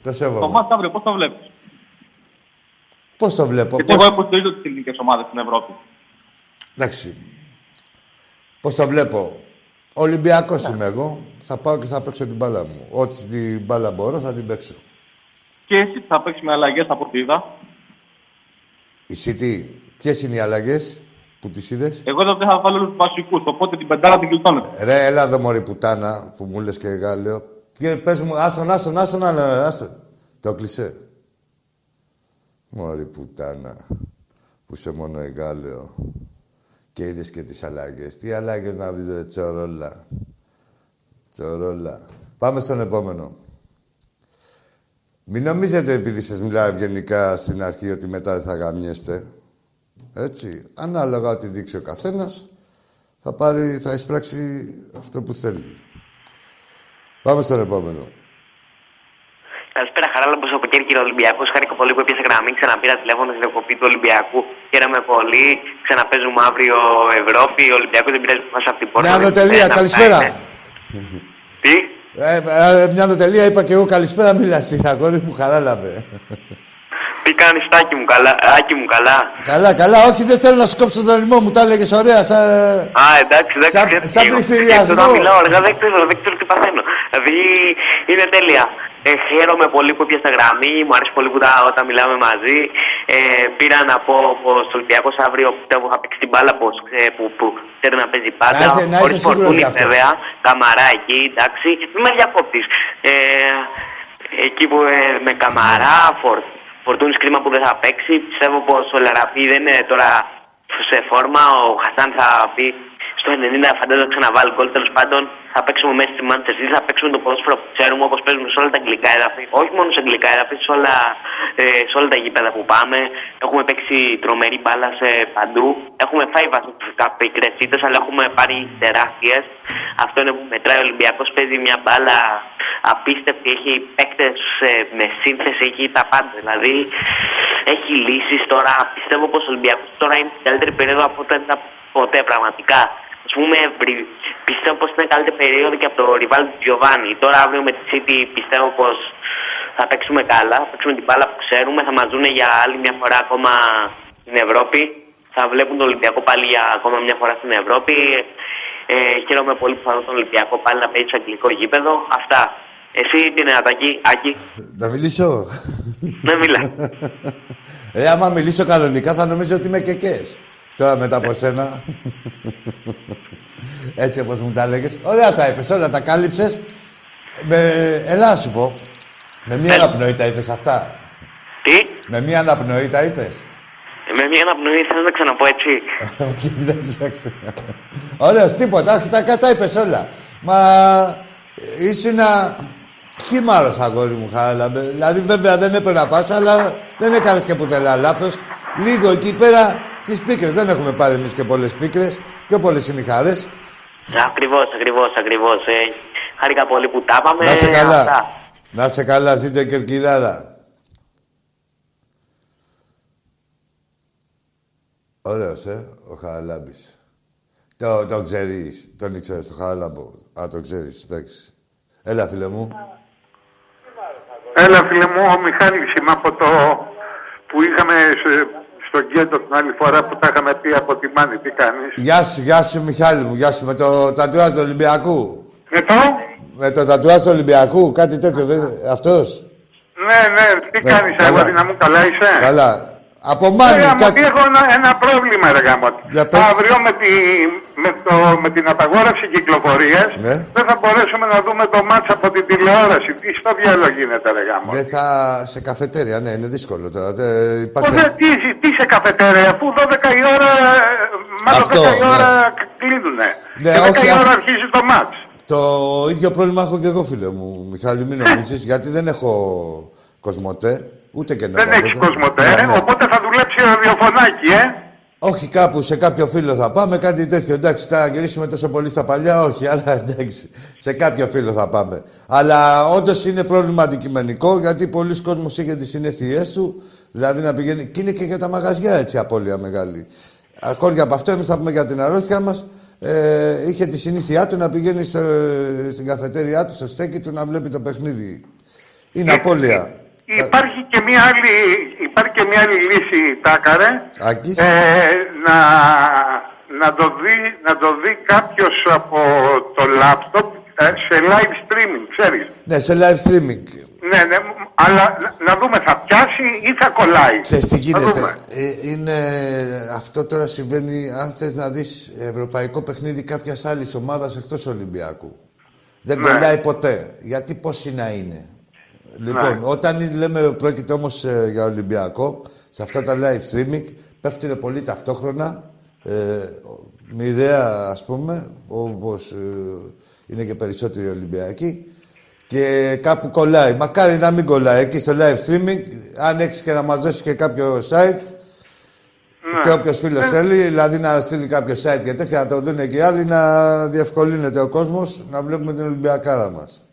Το Το σέβομαι. μάτς αύριο πώς το βλέπεις; Πώς το βλέπω, Γιατί πώς... εγώ υποστηρίζω τις ελληνικές ομάδες στην Ευρώπη. Εντάξει. Πώς το βλέπω; Ολυμπιακός Ναι. είμαι εγώ. Θα πάω και θα παίξω την μπάλα μου. Ό,τι την μπάλα μπορώ θα την παίξω. Και εσύ θα παίξεις με αλλαγές από ό,τι είδα. Η City, ποιες είναι οι αλλαγές που τις είδες; Εγώ εδώ δεν θα βάλω όλους τους βασικούς, οπότε την πεντάρα την γλιτώνετε. Ρε, έλα εδώ μωρή πουτάνα που μου λες και Γάλλιο. Και πες μου, άστον, άστον, άστον, άστον, άστον. Το κλεισέ. Μωρή πουτάνα που είσαι μόνο Γάλλιο. Και είδες και τις αλλαγές. Τι αλλαγές να δεις ρε τσορόλα. Τσορόλα. Πάμε στον επόμενο. Μην νομίζετε επειδή σας μιλάω ευγενικά στην αρχή ότι μετά δεν θα γαμιέστε. Έτσι. Ανάλογα ό,τι δείξει ο καθένας, θα πάρει, θα εισπράξει αυτό που θέλει. Πάμε στον επόμενο. Καλησπέρα, Χαράλαμπος από Κέρκυρο Ολυμπιακός. Χάρηκα πολύ που έπιασε γραμμή. Ξαναπήρα τηλέφωνο στην εκπομπή του Ολυμπιακού. Χαίρομαι πολύ. Ξαναπέζουμε αύριο Ευρώπη. Ο Ολυμπιακός δεν πειράζει που πα από την πόρτα. Μια Δεν ανωτελεία, πειράζει, καλησπέρα. αυτά είναι. Τι, Ε, ε, μια ανωτελεία είπα και εγώ καλησπέρα, μίλα εσύ, αγόρι μου, χαράλαβε. τι κάνεις, Τάκη μου, καλά. Άκη μου, καλά; καλά, καλά, όχι, δεν θέλω να σου κόψω τον ρημό μου, τα έλεγες ωραία, σαν... Α, εντάξει, εντάξει. Σαν- γιατί σαν εγώ- πληστηριασμό. γιατί Όταν μιλάω αργά δεν ξέρω, δεν ξέρω τι παθαίνω. Δηλαδή είναι τέλεια. Ε, χαίρομαι πολύ που έπιασε γραμμή, μου αρέσει πολύ που τα, όταν μιλάμε μαζί. Ε, πήρα να πω πως ο Ολυμπιακός αύριο πιστεύω θα παίξει την μπάλα πως, ε, που, που ξέρει να παίζει πάντα. Να είσαι- να χωρίς είσαι σίγουρος φορτούνη, γι' αυτό. βέβαια. Καμαρά εκεί, εντάξει. Μην με διακόπτεις. Ε, εκεί που ε, με καμαρά, φορ, φορτούνης κρίμα που δεν θα παίξει. Πιστεύω πως ο Λαραπή δεν είναι τώρα σε φόρμα. Ο Χασάν θα πει στο 90 φαντάζομαι ξαναβάλει γκολ. Τέλος πάντων θα παίξουμε μέσα στη Manchester City, θα παίξουμε το ποδόσφαιρο που ξέρουμε όπως παίζουμε σε όλα τα αγγλικά έδαφη. Όχι μόνο σε αγγλικά έδαφη, σε όλα, ε, σε όλα τα γήπεδα που πάμε. Έχουμε παίξει τρομερή μπάλα σε παντού. Έχουμε φάει βασικά πικρέ ήττε, αλλά έχουμε πάρει τεράστιες. Αυτό είναι που μετράει. Ο Ολυμπιακός παίζει μια μπάλα απίστευτη. Έχει παίκτες με σύνθεση, έχει τα πάντα. Δηλαδή έχει λύσεις τώρα. Πιστεύω πως ο Ολυμπιακός τώρα είναι στην καλύτερη περίοδο από όταν ήταν ποτέ πραγματικά. Α πούμε, βρι- πιστεύω πως είναι καλύτερη περίοδο και από το Ριβάλ του Giovanni. Τώρα αύριο με τη City πιστεύω πως θα παίξουμε καλά, θα παίξουμε την μπάλα που ξέρουμε, θα μας δουν για άλλη μια φορά ακόμα στην Ευρώπη. Θα βλέπουν τον Ολυμπιακό πάλι για ακόμα μια φορά στην Ευρώπη. Ε, χαίρομαι πολύ που θα δω τον Ολυμπιακό πάλι να παίζει σε αγγλικό γήπεδο. Αυτά. Εσύ τι είναι, Ατακή, Άκη, Να μιλήσω. δεν μιλά. Ρε, άμα μιλήσω κανονικά θα νομίζω ότι είμαι κεκές. Τώρα μετά από σένα. Έτσι όπως μου τα λέγες. Ωραία τα είπες, όλα τα κάλυψες. Με... Έλα να σου πω. Με μία αναπνοή τα είπες αυτά. τι, Με μία αναπνοή τα είπες. με μια αναπνοή θέλω να ξαναπώ έτσι; Οκ, εντάξει, εντάξει. Ωραίος, τίποτα, όχι, τα, τα είπες όλα. Μα ήσουν χείμαρρος, αγόρι μου, χάλαμε. Δηλαδή, βέβαια, δεν έπρεπε να πας, αλλά δεν έκανες και πουθενά λάθος. Λίγο εκεί πέρα στις πίκρες. Δεν έχουμε πάρει εμείς και πολλές πίκρες. Πιο πολλές είναι οι χαρές. Ακριβώς, ακριβώς, ακριβώς. Ε, χάρηκα πολύ που τα είπαμε. Να σε καλά. Αυτά. Να σε καλά, ζήτω η Κερκυράρα. Ωραίος, ε, ο Χαραλάμπης. Το, το ξέρεις, τον ήξερες, το Χαραλάμπο. Α, το ξέρεις, εντάξει. Έλα, φίλε μου. Έλα φίλε μου, ο Μιχάλης είμαι από το που είχαμε σε- στο γκέτο την άλλη φορά που τα είχαμε πει από τη Μάνη. Τι κάνεις; Γεια σου, γεια σου, Μιχάλη μου, γεια σου. Με το τατουάζ του Ολυμπιακού. Με το; Με το τατουάζ του Ολυμπιακού, κάτι τέτοιο, δεν... αυτός. Ναι, ναι, τι Ναι, κάνεις καλά. αγόρι να μου καλά είσαι; Καλά. Από μάνι, Ρε, κάτι... έχω ένα, ένα πρόβλημα ρε γάμο. Για πες. Αύριο με, τη, με, το, με την απαγόρευση κυκλοφορίας Ναι. δεν θα μπορέσουμε να δούμε το μάτς από την τηλεόραση. Τι στο διάλογο γίνεται ρε γάμο. Δεν θα... σε καφετέρια, ναι, είναι δύσκολο τώρα. Δεν υπάρχει... Πώς, τι, τι σε καφετέρια, αφού 12 η ώρα, ε, μάλλον Αυτό, 10 η ναι. ώρα κλείνουνε. Ναι, και 10 όχι, η ώρα αυτό- αρχίζει το μάτς. Το ίδιο πρόβλημα έχω και εγώ, φίλε μου, Μιχάλη, μην νομίζεις, γιατί δεν έχω κοσμοτέ. Ούτε και Δεν έχεις κοσμοτέ, ναι, ναι. οπότε θα δουλέψει ραδιοφωνάκι, ε. Όχι κάπου σε κάποιο φίλο θα πάμε, κάτι τέτοιο. Εντάξει, θα γυρίσουμε τόσο πολύ στα παλιά, όχι, αλλά εντάξει. Σε κάποιο φίλο θα πάμε. Αλλά όντως είναι πρόβλημα αντικειμενικό, γιατί πολλοί κόσμοι είχε τις συνήθειέ του. Δηλαδή να πηγαίνει. και είναι και για τα μαγαζιά έτσι απώλεια μεγάλη. Χώρια από αυτό, εμείς θα πούμε για την αρρώστια μας. Ε, είχε τη συνήθειά του να πηγαίνει σε- στην καφετέριά του, στο στέκι του, να βλέπει το παιχνίδι. Είναι απώλεια. Υπάρχει και μια άλλη, υπάρχει και μια άλλη λύση, Τάκαρε. Άκης. Ε, να, να, το δει, να το δει κάποιος από το λάπτοπ ε, σε live streaming, ξέρεις. Ναι, σε live streaming. Ναι, ναι, μ, αλλά να, να δούμε, θα πιάσει ή θα κολλάει. Ξέρεις τι Να γίνεται. δούμε. Ε, είναι, αυτό τώρα συμβαίνει αν θες να δεις ευρωπαϊκό παιχνίδι κάποιας άλλης ομάδας εκτός Ολυμπιακού. Δεν Ναι. κολλάει ποτέ. Γιατί πόσοι να είναι. Λοιπόν, όταν λέμε πρόκειται όμως ε, για Ολυμπιακό, σε αυτά τα live streaming πέφτουν πολύ ταυτόχρονα, ε, μοιραία ας πούμε, όπως ε, είναι και περισσότεροι Ολυμπιακοί, και κάπου κολλάει. Μακάρι να μην κολλάει. Εκεί στο live streaming, αν έχεις και να μας δώσεις και κάποιο site, και όποιος φίλος θέλει, δηλαδή να στείλει κάποιο site και τέτοια, να το δουν και οι άλλοι, να διευκολύνεται ο κόσμος να βλέπουμε την Ολυμπιακάρα μας.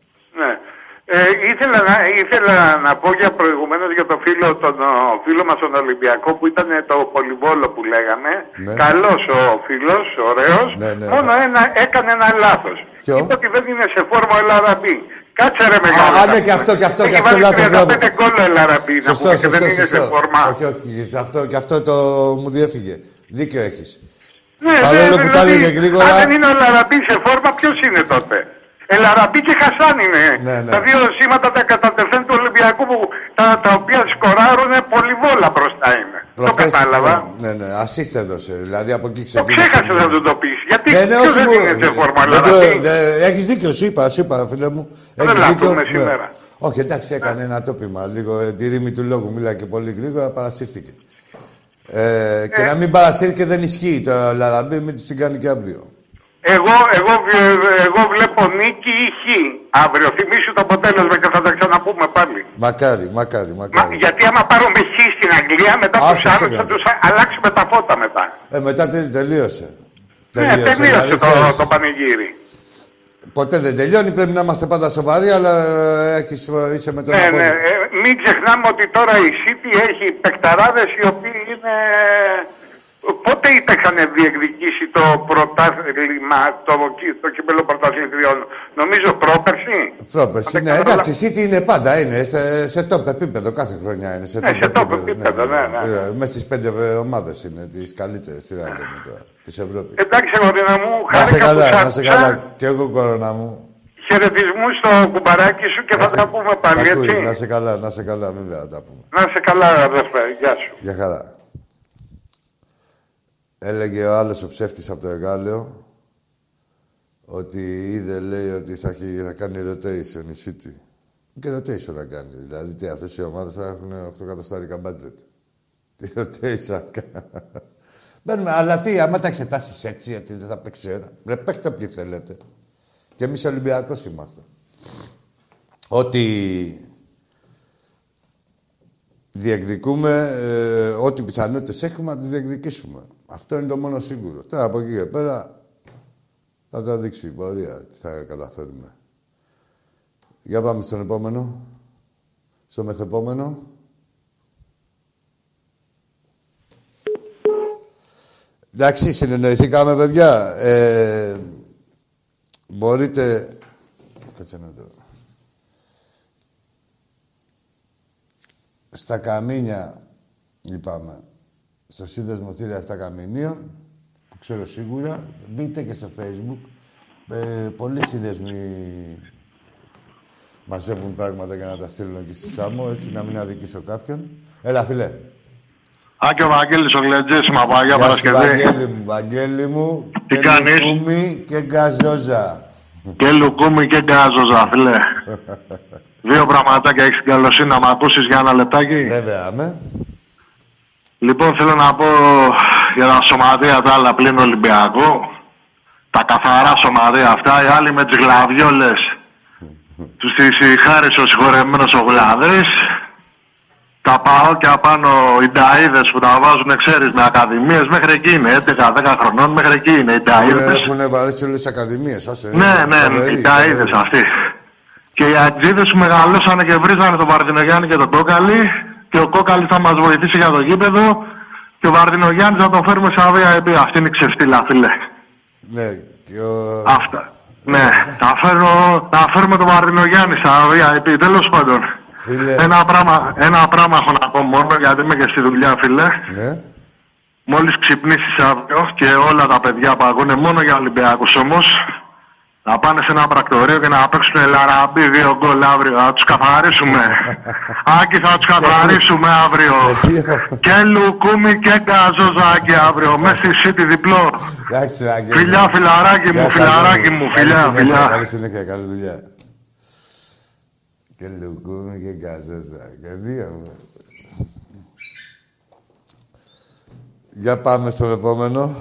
Ναι. Ε, ήθελα, να, ήθελα να πω για προηγουμένως για το φίλο, τον ο, φίλο μας τον Ολυμπιακό που ήταν το πολυβόλο που λέγαμε. Ναι. Καλός ο φίλος, ωραίος. Ναι, ναι. Μόνο ένα, έκανε ένα λάθος. Ποιο; Είπε ότι δεν είναι σε φόρμα ο Ελαραμπή. Κάτσε ρε μεγάλο. Α, ναι, και αυτό, και αυτό, Έχει και αυτό βάλει λάθος, 35 μπράβο. γκολ ο Ελαραμπή να Σωστό, πούμε και σωστό, δεν είναι σε σωστό. φόρμα. Όχι, όχι, σε αυτό, και αυτό το μου διέφυγε. Δίκιο έχεις. Ναι, Παρόλο ναι, που τα δηλαδή, έλεγε γρήγορα. Αν δεν είναι ο Ελαραμπή σε φόρμα, ποιος είναι τότε; Ελαραμπή και Χασάν είναι. Ναι, ναι. Τα δύο σήματα τα κατατεθέν του Ολυμπιακού που, τα, τα οποία σκοράρουν πολυβόλα μπροστά είναι. Το Προχθές- κατάλαβα. Ναι, ναι, assist έδωσε. Δηλαδή από εκεί Το ξεκίνησε. ξέχασες να του το πεις. Γιατί Ναι, ναι, ποιος όχι δεν μου. είναι σε φόρμα, δεν το- Ελαραμπή. δε- Έχεις δίκιο, σου είπα, σου είπα, φίλε μου. Δεν Έχεις θα δίκιο. πούμε ναι. σήμερα. Όχι, εντάξει, έκανε ένα τόπιμα. Λίγο ε, τη ρήμη του λόγου. Μίλα και πολύ γρήγορα, παρασύρθηκε. Ε, και να μην παρασύρει δεν ισχύει το Λαραμπή, μην τους την κάνει και αύριο. Εγώ, εγώ, βε- εγώ βλέπω νίκη ή χ αύριο. Θυμήσου το αποτέλεσμα και θα τα ξαναπούμε πάλι. Μακάρι, μακάρι, Μα, μακάρι. γιατί άμα πάρουμε χ στην Αγγλία, μετά Άσε, τους άλλους θα ξέχασα. τους α- αλλάξουμε τα φώτα μετά. Ε, μετά τε- τελείωσε. Ναι, τελείωσε δηλαδή, το, ξέρεις, το πανηγύρι. Ποτέ δεν τελειώνει, πρέπει να είμαστε πάντα σοβαροί, αλλά ε, έχεις, ε, είσαι με τον Ναι, ναι. απόλυτο. Ε, μην ξεχνάμε ότι τώρα η City έχει παικταράδες οι οποίοι είναι... Πότε είχαν διεκδικήσει το πρωτάθλημα, το, κύ- το κύπελο πρωταθλητριών; Νομίζω πρόπερση. Πρόπερση, Αν ναι, δεν κάνω εντάξει, η City είναι πάντα, είναι σε, σε top επίπεδο, κάθε χρονιά είναι σε Ναι, top σε top επίπεδο, ναι, ναι. Ε, Μέσα στις πέντε ε, ομάδες είναι τις καλύτερες, τι να λέμε τώρα, της Ευρώπης. Εντάξει, αγορίνα μου, Να σε χάρηκα που καλά, σ' να σε άκουσα. καλά. Και εγώ κορώνα μου. Χαιρετισμούς στο κουμπαράκι σου και Να θα σε- τα πούμε πάλι, Ακούει, έτσι. Να σε καλά, να σε καλά, βέβαια θα τα πούμε. Να σε καλά, αδερφέ. Γεια σου. Για χαρά. Έλεγε ο άλλος ο ψεύτης από το Εγάλεο ότι είδε, λέει, ότι θα, έχει, θα κάνει rotation η City. Και rotation να κάνει. Δηλαδή, τι, αυτές οι ομάδες θα έχουν 8 εκατοστάρικα budget. Τι rotation να κάνει. Μπαίνουμε, αλλά τι, άμα τα εξετάσεις έτσι, ότι δεν θα παίξει ένα. Ρε, παίχτε όποιοι θέλετε. Και εμείς Ολυμπιακός είμαστε. Ότι διεκδικούμε, ε, ό,τι πιθανότητες έχουμε να τις διεκδικήσουμε. Αυτό είναι το μόνο σίγουρο. Τώρα από εκεί και πέρα θα το δείξει η πορεία τι θα καταφέρουμε. Για πάμε στον επόμενο. Στο μεθεπόμενο. Εντάξει, συνεννοηθήκαμε, παιδιά. Ε, μπορείτε... Κάτσε να το... Στα Καμίνια, είπαμε, στο σύνδεσμο θύρα 7 Καμινίων, που ξέρω σίγουρα, μπείτε και στο facebook. Ε, πολλοί σύνδεσμοι μαζεύουν πράγματα για να τα στείλουν και στη Σάμο, έτσι να μην αδικήσω κάποιον. Έλα, φιλέ. Άκη ο Βαγγέλης ο Γλεντζής είμαι από Αγία Γεια σου, Παρασκευή. Βαγγέλη μου, Βαγγέλη μου. Τι και κάνεις; Λουκούμι και γκαζόζα. Και Λουκούμι και Γκάζοζα, φίλε. Δύο πραγματάκια έχεις την καλοσύνη να με ακούσεις για ένα λεπτάκι; Βέβαια, με. Λοιπόν, θέλω να πω για τα σωματεία τα άλλα πλην Ολυμπιακού. Τα καθαρά σωματεία αυτά, οι άλλοι με τις γλαβιόλες. Τους τις χάρισε ο συγχωρεμένος ο Γλαδρής. τα παόκια πάνω, οι ταΐδες που τα βάζουν, ξέρεις, με ακαδημίες, μέχρι εκεί είναι, 11-10 χρονών, μέχρι εκεί είναι οι ταΐδες. Έχουν βαρέσει όλες τις ακαδημίες, άσε. Ναι, ναι, οι ταΐδες αυτοί. Και οι ατζίδες που μεγαλώσανε και βρίζανε τον Βαρδινογιάννη και τον Κόκαλη και ο Κόκαλης θα μας βοηθήσει για το γήπεδο και ο Βαρδινογιάννης θα τον φέρουμε σε VIP. Αυτή είναι η ξεφτύλα, φίλε. Ναι, και ο... Αυτά. Ναι, θα, φέρω, θα φέρουμε τον Βαρδινογιάννη στα VIP, τέλος πάντων. Φίλε, Ένα πράγμα, ένα πράγμα έχω να πω μόνο γιατί είμαι και στη δουλειά, φίλε. ναι. Μόλις ξυπνήσεις αύριο και όλα τα παιδιά που ακούνε μόνο για Ολυμπιακούς όμως να πάνε σε ένα πρακτορείο και να παίξουν λαραμπί δύο γκολ αύριο. Θα τους καθαρίσουμε. Άκη θα τους καθαρίσουμε αύριο. Δύο. και Λουκούμι και Καζοζάκη αύριο. Μέσα στη City διπλό. Εντάξει, ρε, Άγγελε. Φιλιά, φιλαράκι μου, Γεια σας, φιλαράκι Άγγελε. μου, Καλή φιλιά, συνέχεια, φιλιά. Καλή συνέχεια, καλή δουλειά. Και λουκούμι και καζόζα. Και δύο. μου. Για πάμε στο επόμενο.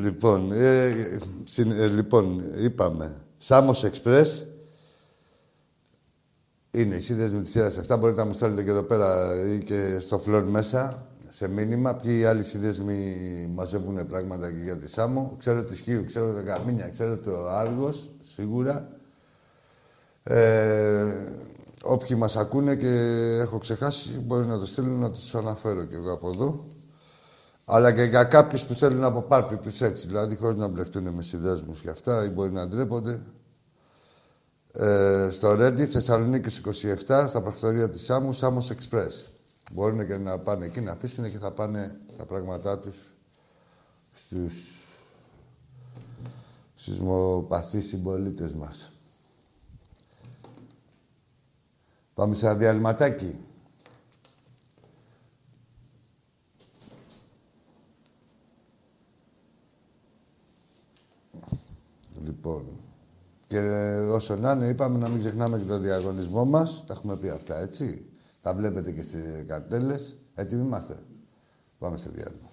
Λοιπόν, ε, συν- ε, λοιπόν, είπαμε, Σάμος Εξπρές είναι η σύνδεσμη της σειράς 7. Μπορείτε να μου στέλνετε και εδώ πέρα ή και στο φλόρ μέσα, σε μήνυμα. Ποιοι άλλοι σύνδεσμοι μαζεύουν πράγματα και για τη Σάμο. Ξέρω τη Σκύου, ξέρω τα Καμίνια, ξέρω το Άργος, σίγουρα. Ε, όποιοι μας ακούνε και έχω ξεχάσει, μπορεί να το στείλουν να τους αναφέρω και εγώ από εδώ. Αλλά και για κάποιους που θέλουν από πάρτι τους έτσι, δηλαδή χωρίς να μπλεχτούν με συνδέσμους και αυτά ή μπορεί να ντρέπονται. Ε, στο Ρέντι, Θεσσαλονίκης 27, στα πρακτορία της Σάμου, Σάμος Express. Μπορούν και να πάνε εκεί να αφήσουν και θα πάνε τα πράγματά τους στους σεισμοπαθείς συμπολίτες μας. Πάμε σε ένα διαλυματάκι. Λοιπόν, και όσο να είναι, είπαμε να μην ξεχνάμε και τον διαγωνισμό μας. Τα έχουμε πει αυτά, έτσι. Τα βλέπετε και στις καρτέλες. Έτοιμοι είμαστε. Πάμε σε διάλειμμα.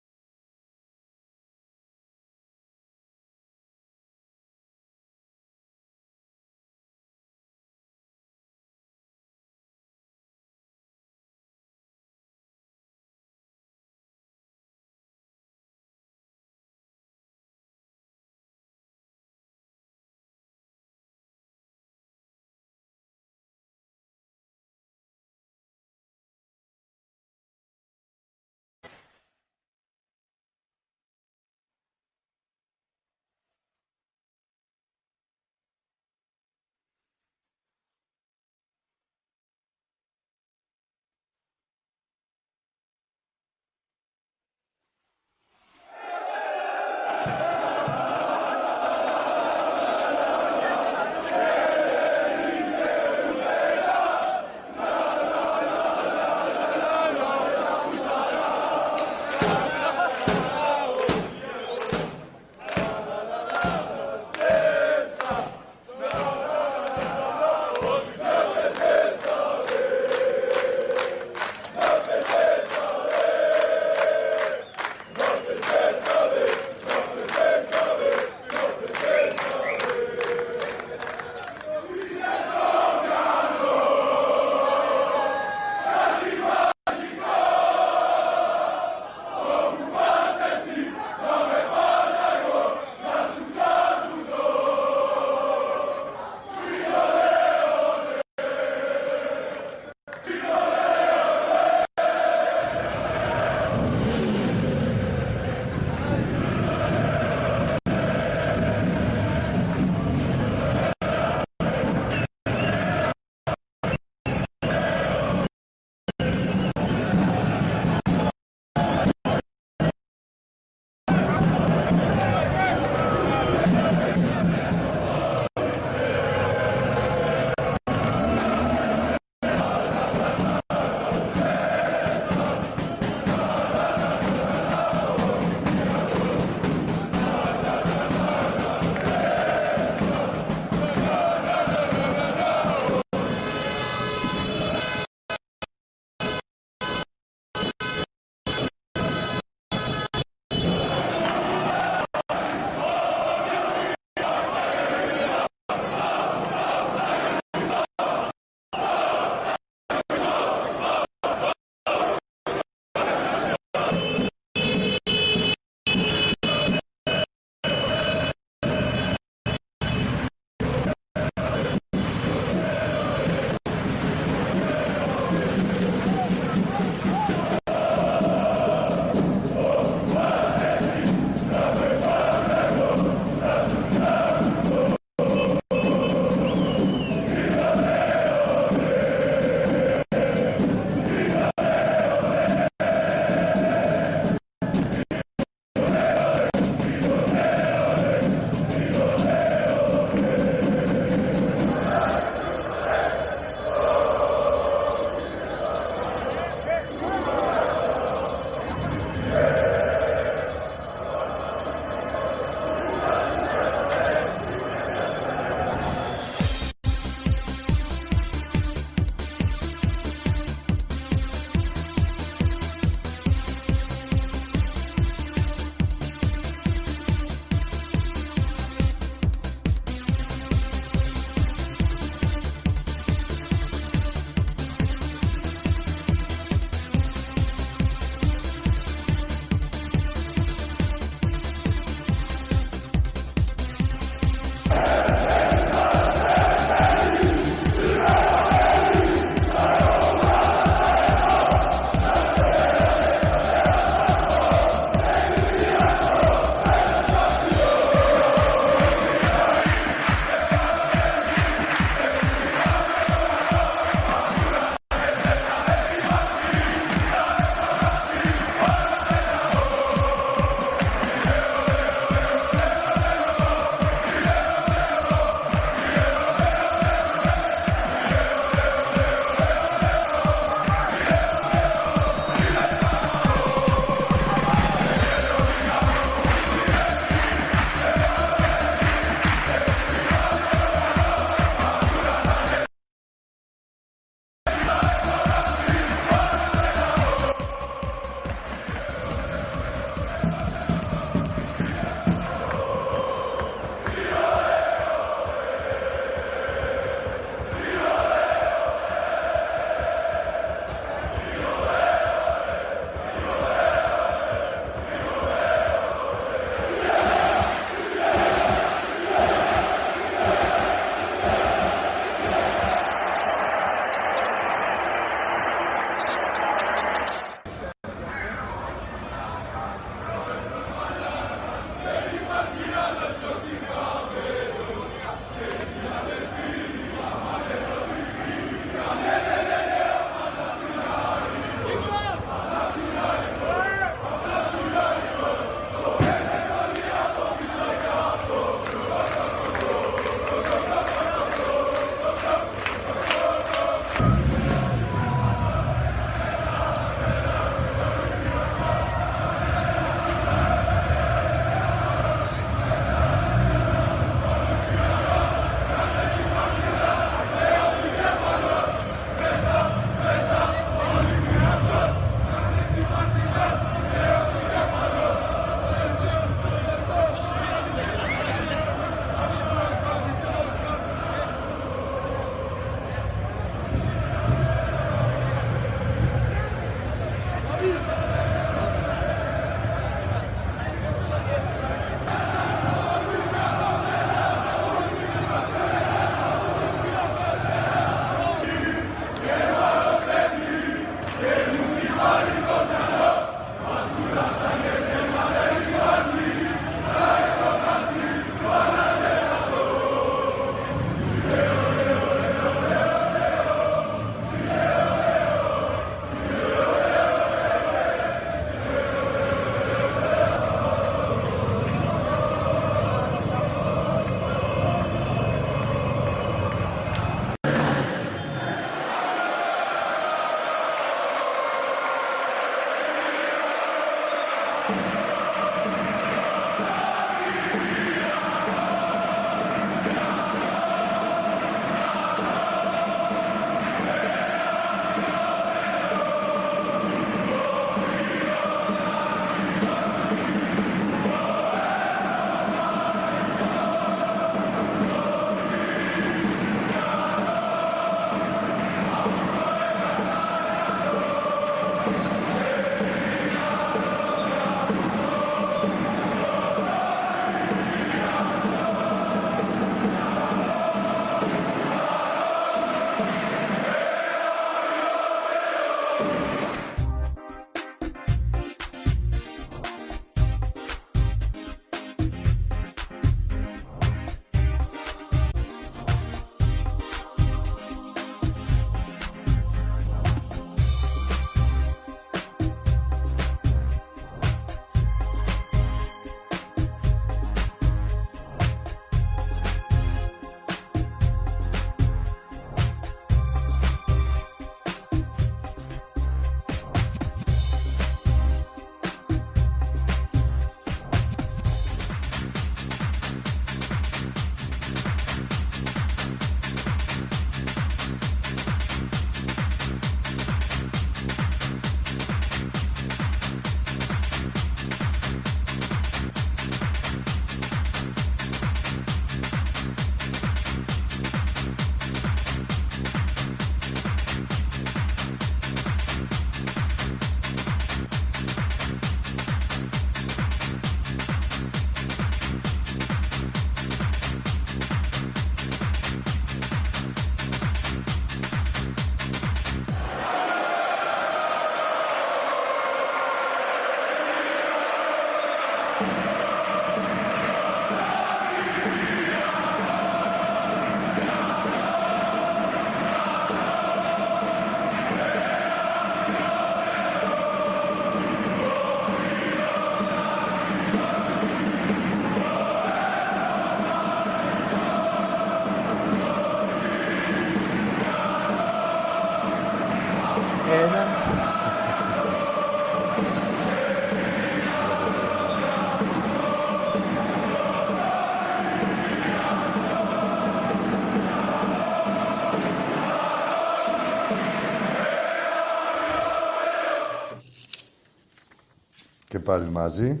Πάλι μαζί.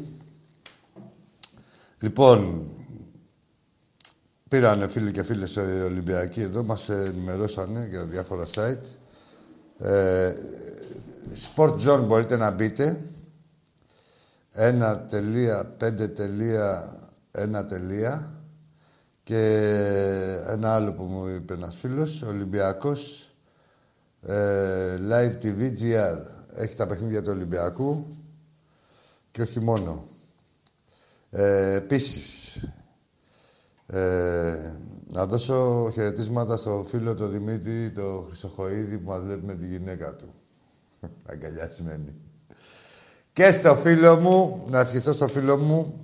Λοιπόν, πήρανε φίλοι και φίλες οι Ολυμπιακοί εδώ, μας ενημερώσανε για διάφορα site. Ε, Sport Zone μπορείτε να μπείτε. 1.5.1. Και ένα άλλο που μου είπε ένας φίλος, Ολυμπιακός, ε, Live TV GR. Έχει τα παιχνίδια του Ολυμπιακού και όχι μόνο. Ε, επίσης, ε, να δώσω χαιρετίσματα στο φίλο το Δημήτρη, το Χρυσοχοίδη που μας βλέπει με τη γυναίκα του. Αγκαλιασμένη. Και στο φίλο μου, να ευχηθώ στο φίλο μου,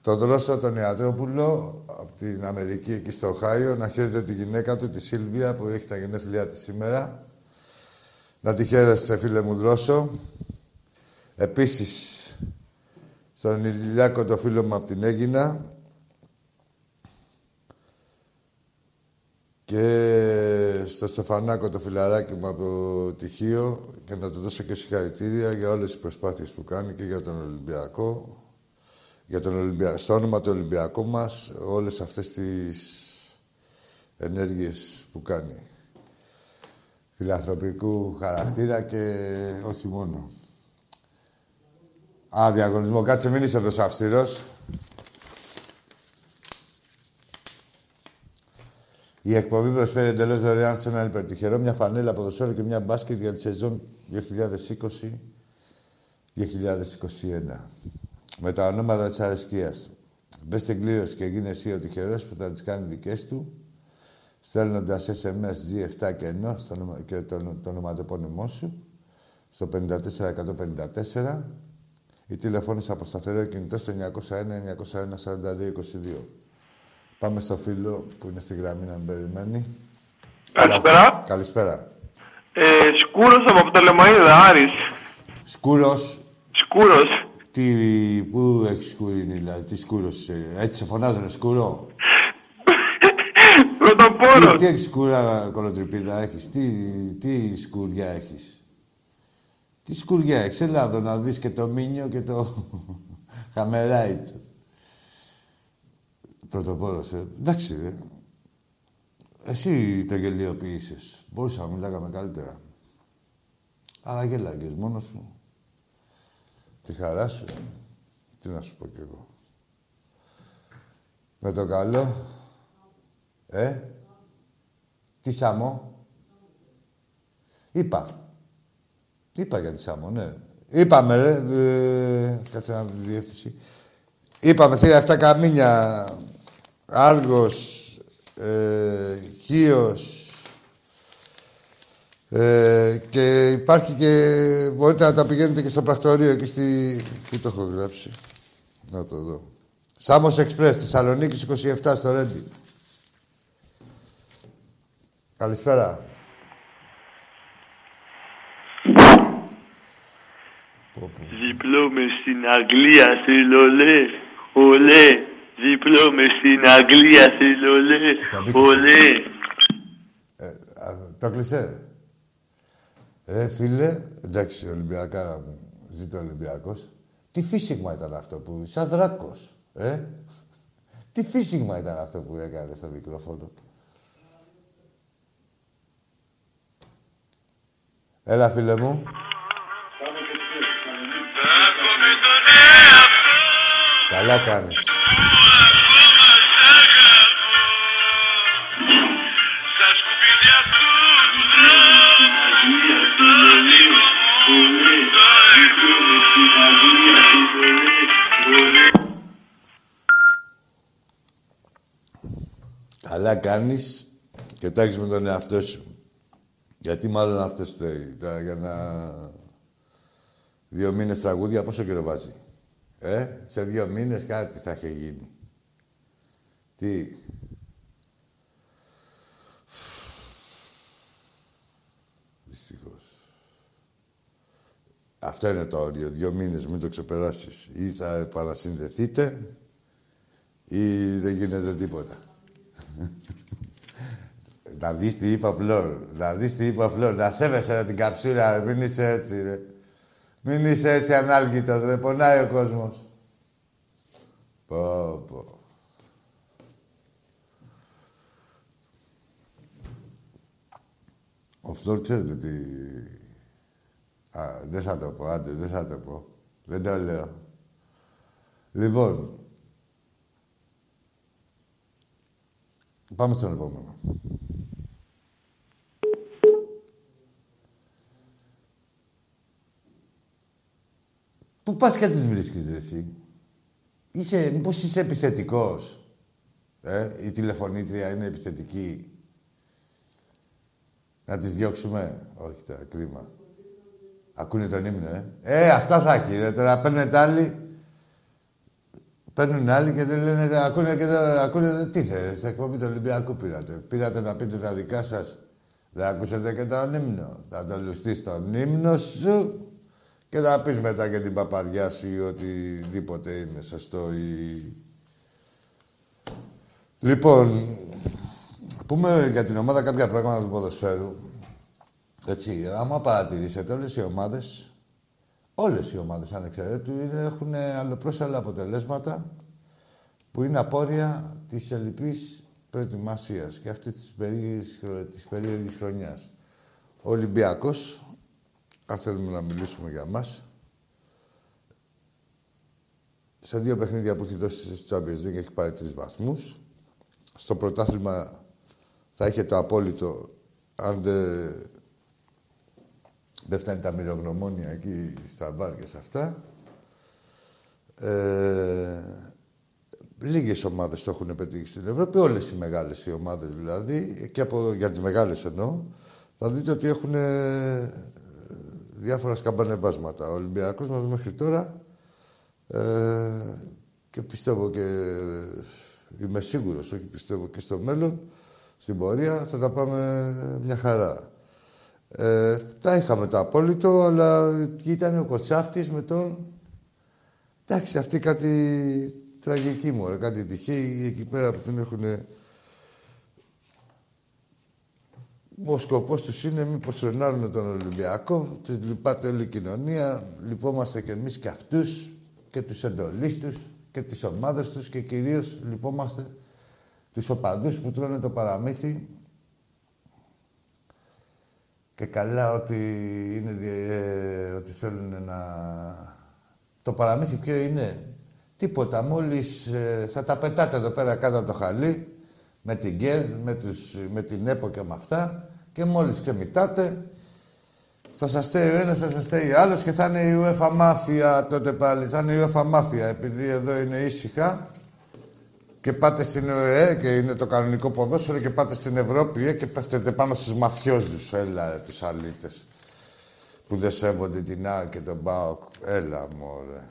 τον Δρόσο τον Ιατρόπουλο, από την Αμερική εκεί στο Οχάιο, να χαίρεται τη γυναίκα του, τη Σίλβια, που έχει τα γενέθλιά της σήμερα. Να τη χαίρεστε, φίλε μου Δρόσο. Επίσης, στον Ηλιάκο, το φίλο μου από την Έγινα, Και στο Στεφανάκο το φιλαράκι μου από το τυχείο και να του δώσω και συγχαρητήρια για όλες τις προσπάθειες που κάνει και για τον Ολυμπιακό. Για τον Ολυμπιακό, στο όνομα του Ολυμπιακού μας, όλες αυτές τις ενέργειες που κάνει. Φιλανθρωπικού χαρακτήρα και όχι μόνο. Α, διαγωνισμό. Κάτσε, μην είσαι εδώ αυστηρός. Η εκπομπή προσφέρει εντελώς δωρεάν σε έναν υπερτυχερό μια φανέλα ποδοσφαίρου και μια μπάσκετ για τη σεζόν 2020-2021. Με τα ονόματα της αρεσκίας. Μπες στην κλήρωση και γίνει εσύ ο τυχερός που θα τι κάνει δικές του, στέλνοντας SMS G7 και ενώ και το, το ονοματεπώνυμό σου στο 54154 ή τηλεφώνησε από σταθερό κινητό στο 901 901 4222. Πάμε στο φίλο που είναι στη γραμμή να με περιμένει. Καλησπέρα. Καλησπέρα. Ε, Σκούρος από το Λεμαΐδα, Άρης. Σκούρος. Σκούρος. Τι, πού έχεις σκουρίνει, δηλαδή, τι σκούρος, έτσι σε φωνάζουνε σκούρο; Πρωτοπόρος. Τι, τι έχεις σκούρα, κολοτριπίδα, έχεις, τι, τι σκουριά έχεις; Τι σκουριά έχεις, έλα εδώ να δεις και το Μίνιο και το Χαμεράιτ. Πρωτοπόρος, ε. Εντάξει, ε. Εσύ το γελιοποίησες. Μπορούσα να μιλάγαμε καλύτερα. Αλλά γέλαγες μόνος σου. Τη χαρά σου. Τι να σου πω κι εγώ. Με το καλό. Ε; Τι Σάμο. Είπα. Είπα για τη Σάμο, ναι. Είπαμε, ρε, ε, κάτσε να δει τη διεύθυνση. Είπαμε, θύρα 7 καμίνια, Άργος, ε, Χίος, ε, και υπάρχει και... Μπορείτε να τα πηγαίνετε και στο πρακτορείο εκεί στη... Πού το έχω γράψει; Να το δω. Σάμος Εξπρές, Θεσσαλονίκης 27 στο Ρέντι. Καλησπέρα. Διπλό με στην Αγγλία θέλω λε, ολέ. Διπλό με στην Αγγλία θέλω λε, ολέ. Ε, το κλεισέ. Ρε φίλε, εντάξει, Ολυμπιακά μου, ζήτω Ολυμπιακός. Τι φύσιγμα ήταν αυτό που, σαν δράκος, ε; Τι φύσιγμα ήταν αυτό που έκανε στο μικρόφωνο. Έλα, φίλε μου. Καλά κάνεις. Καλά κάνεις και τα με τον εαυτό σου. Γιατί μάλλον αυτός φταίει. Τώρα για να... Δύο μήνες τραγούδια πόσο καιρό βάζει; Ε, σε δύο μήνες κάτι θα έχει γίνει. Τι; Δυστυχώς. Αυτό είναι το όριο. Δύο μήνες, μην το ξεπεράσεις. Ή θα επανασυνδεθείτε ή δεν γίνεται τίποτα. να δεις τι είπα Φλόρ. Να δεις τι είπα Φλόρ. Να σέβεσαι ρε, την καψούρα, ρε. Μην είσαι έτσι, ρε. Μην είσαι έτσι ανάλγητος, ρε. Πονάει ο κόσμος. Πω, πω. Ο Φλόρ ξέρετε τι... Α, δεν θα το πω, άντε, δεν θα το πω. Δεν το λέω. Λοιπόν, πάμε στον επόμενο. Πού πας και τις βρίσκεις, ρε, εσύ. Είσαι, μήπως είσαι επιθετικός. Ε, η τηλεφωνήτρια είναι επιθετική. Να τις διώξουμε. Όχι τώρα, κρίμα. Ακούνε τον ύμνο, ε. Ε, αυτά θα έχει, ρε. Τώρα παίρνετε άλλοι. Παίρνουν άλλοι και δεν λένε, ακούνε και δεν, ακούνε, τι θέλετε, σε εκπομπή του Ολυμπιακού πήρατε. Πήρατε να πείτε τα δικά σας. Δεν ακούσατε και τον ύμνο. Θα το λουστείς τον ύμνο σου και θα πεις μετά και την παπαριά σου ή οτιδήποτε είναι σωστό ή... Λοιπόν, πούμε για την ομάδα κάποια πράγματα του ποδοσφαίρου. Έτσι, άμα παρατηρήσετε όλες οι ομάδες, όλες οι ομάδες ανεξαιρέτου έχουν αλλοπρόσαλα αποτελέσματα που είναι απόρρια της ελληπής προετοιμασίας και αυτής της περίεργης, της περίεργης χρονιάς. Ο Ολυμπιακός αν θέλουμε να μιλήσουμε για μας, σε δύο παιχνίδια που έχει δώσει στο Champions League έχει πάρει τρεις βαθμούς. Στο πρωτάθλημα θα είχε το απόλυτο αν δεν, δεν φτάνει τα μυρογνωμόνια εκεί στα μπαρ και σε αυτά. Ε, λίγες ομάδες το έχουν πετύχει στην Ευρώπη, όλες οι μεγάλες οι ομάδες δηλαδή, και από, για τις μεγάλες εννοώ, θα δείτε ότι έχουν διάφορα σκαμπανεβάσματα. Ο Ολυμπιακός μας μέχρι τώρα ε, και πιστεύω και είμαι σίγουρος, όχι πιστεύω και στο μέλλον, στην πορεία θα τα πάμε μια χαρά. Ε, τα είχαμε το απόλυτο, αλλά ήταν ο Κοτσάφτης με τον... Εντάξει, αυτή κάτι τραγική μου, κάτι τυχαία εκεί πέρα που την έχουν Ο σκοπός τους είναι μήπως φρενάρουν τον Ολυμπιακό, τους λυπάται όλη η κοινωνία, λυπόμαστε κι εμείς και αυτούς και τους εντολείς τους και τις ομάδες τους και κυρίως λυπόμαστε τους οπαδούς που τρώνε το παραμύθι. Και καλά ότι, είναι, ε, ότι θέλουν να... Το παραμύθι ποιο είναι; Τίποτα. Μόλις ε, θα τα πετάτε εδώ πέρα κάτω από το χαλί, με την ΚΕΔ, με, τους, με την ΕΠΟ και με αυτά και μόλις ξεμητάτε Θα σας στέει ο ένας, θα σας στέει ο άλλος και θα είναι η UEFA Mafia τότε πάλι. Θα είναι η UEFA Mafia επειδή εδώ είναι ήσυχα και πάτε στην ΕΕ και είναι το κανονικό ποδόσφαιρο και πάτε στην Ευρώπη ε, και πέφτετε πάνω στους μαφιόζους. Έλα, ρε, τους αλήτες που δεν σέβονται την ΑΚ και τον ΠΑΟΚ. Έλα, μωρέ.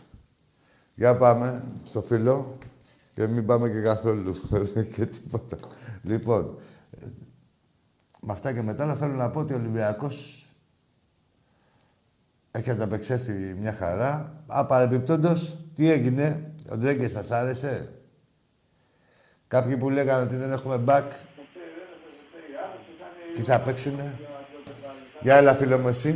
Για πάμε στο φίλο και μην πάμε και καθόλου και τίποτα. Λοιπόν, με αυτά και μετά θέλω να πω ότι ο Ολυμπιακός έχει ανταπεξέλθει μια χαρά. Α, παρεμπιπτόντως, τι έγινε, ο Ντρέγκες σας άρεσε; Κάποιοι που λέγανε ότι δεν έχουμε back. Τι θα παίξουνε; Για έλα φίλο μου εσύ.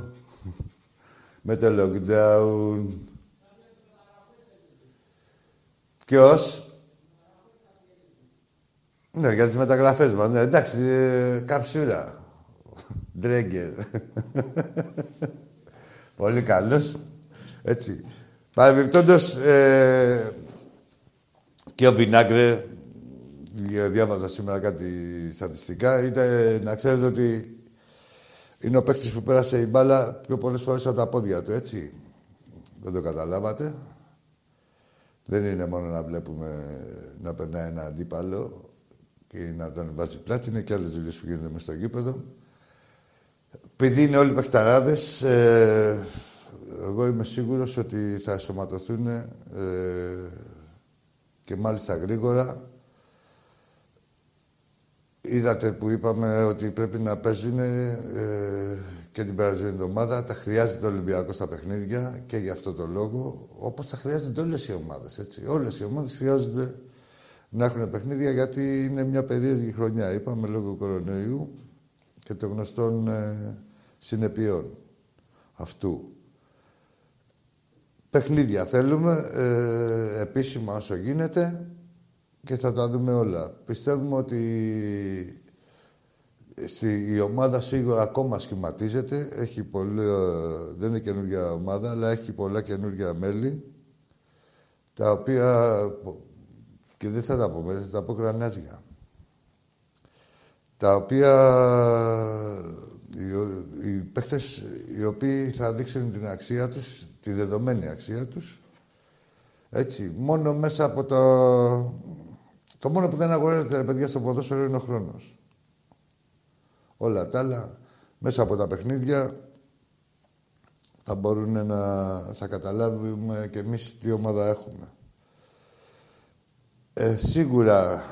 με το lockdown Ποιος; Ναι, για τις μεταγραφές μας. Ναι, εντάξει, ε, καψούρα. Ντρέγκερ. Πολύ καλός. Έτσι. Παρεμπιπτόντως, ε, και ο Βινάγκρε, διάβαζα σήμερα κάτι στατιστικά, ήταν να ξέρετε ότι είναι ο παίκτης που πέρασε η μπάλα πιο πολλές φορές από τα πόδια του, έτσι. Δεν το καταλάβατε. Δεν είναι μόνο να βλέπουμε να περνάει ένα αντίπαλο και να τον βάζει πλάτη, είναι και άλλες δουλειές που γίνονται μέσα στο γήπεδο. Επειδή είναι όλοι παιχταράδες, ε, εγώ είμαι σίγουρος ότι θα εσωματωθούν ε, και μάλιστα γρήγορα. Είδατε που είπαμε ότι πρέπει να παίζουν ε, και την περασμένη εβδομάδα. Τα χρειάζεται ο Ολυμπιακός στα παιχνίδια και για αυτό το λόγο. Όπως τα χρειάζονται όλες οι ομάδες, έτσι. Όλες οι ομάδες χρειάζονται να έχουν παιχνίδια γιατί είναι μια περίεργη χρονιά. Είπαμε λόγω κορονοϊού και των γνωστών ε, συνεπειών αυτού. Παιχνίδια θέλουμε, ε, επίσημα όσο γίνεται και θα τα δούμε όλα. Πιστεύουμε ότι στη, η ομάδα σίγουρα ακόμα σχηματίζεται. Έχει πολύ, ε, δεν είναι καινούργια ομάδα, αλλά έχει πολλά καινούργια μέλη τα οποία και δεν θα τα πω μέσα, θα τα πω γρανάζια. Τα οποία οι, οι παίχτες οι οποίοι θα δείξουν την αξία τους, τη δεδομένη αξία τους, έτσι, μόνο μέσα από το... Το μόνο που δεν αγοράζεται, ρε παιδιά, στο ποδόσφαιρο είναι ο χρόνος. Όλα τα άλλα, μέσα από τα παιχνίδια, θα μπορούν να... θα καταλάβουμε και εμείς τι ομάδα έχουμε. Ε, σίγουρα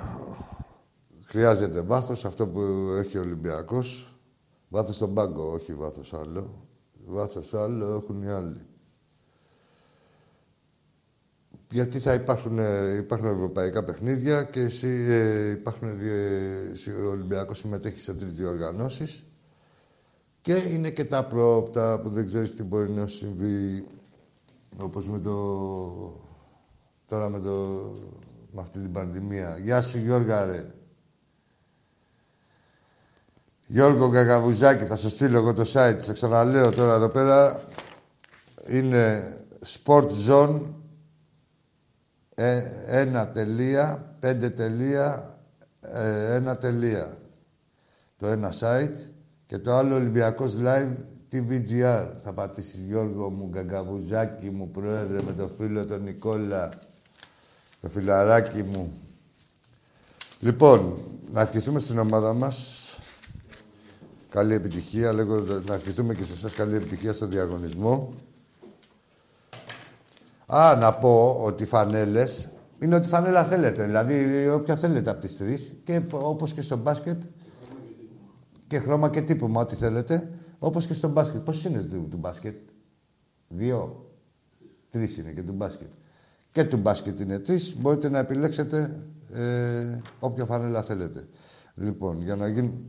χρειάζεται βάθος, αυτό που έχει ο Ολυμπιακός. Βάθος στον πάγκο, όχι βάθος άλλο. Βάθος άλλο έχουν οι άλλοι. Γιατί θα υπάρχουν, ε, υπάρχουν ευρωπαϊκά παιχνίδια και εσύ ε, υπάρχουν, ε, ο Ολυμπιακός συμμετέχει σε τρεις διοργανώσεις και είναι και τα πρόπτα που δεν ξέρεις τι μπορεί να συμβεί όπως με το... Τώρα με, το, με αυτή την πανδημία. Γεια σου Γιώργα ρε. Γιώργο Γκαγαβουζάκη, θα σου στείλω εγώ το site, θα ξαναλέω τώρα εδώ πέρα. Είναι Sport Zone ε, ένα τελεία, πέντε τελεία, ε, ένα τελεία. Το ένα site και το άλλο Ολυμπιακός Live TVGR. Θα πατήσεις Γιώργο μου, Γκαγκαβουζάκη μου, πρόεδρε, με το φίλο τον Νικόλα, το φιλαράκι μου. Λοιπόν, να ευχηθούμε στην ομάδα μας καλή επιτυχία. Λέγω να ευχηθούμε και σε εσάς καλή επιτυχία στο διαγωνισμό. Α, να πω ότι οι φανέλες είναι ό,τι φανέλα θέλετε. Δηλαδή, όποια θέλετε από τις τρεις. Και όπως και στο μπάσκετ. Και χρώμα και τύπωμα, ό,τι θέλετε. Όπως και στο μπάσκετ. Πώς είναι του, του μπάσκετ; Δύο; Τρεις είναι και του μπάσκετ. Και του μπάσκετ είναι τρεις. Μπορείτε να επιλέξετε ε, όποια φανέλα θέλετε. Λοιπόν, για να γίνει...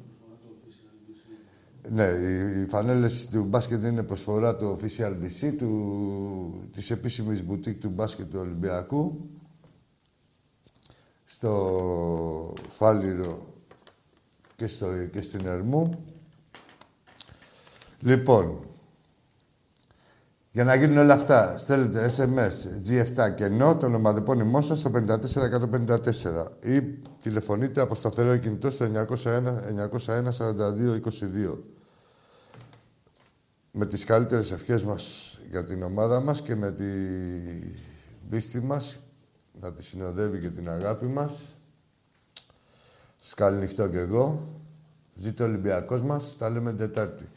Ναι, οι, οι φανέλες του μπάσκετ είναι προσφορά του Official BC, του, της επίσημης μπουτίκ του μπάσκετ του Ολυμπιακού. Στο Φάληρο και, στο, και στην Ερμού. Λοιπόν, για να γίνουν όλα αυτά, στέλνετε SMS G7 και ενώ το ονοματεπώνυμό σας στο 54154 ή τηλεφωνείτε από σταθερό κινητό στο 901 901 42 22. Με τις καλύτερες ευχές μας για την ομάδα μας και με τη πίστη μας να τη συνοδεύει και την αγάπη μας. Σας καληνυχτώ κι εγώ. Ζήτω ο Ολυμπιακός μας. Τα λέμε Τετάρτη.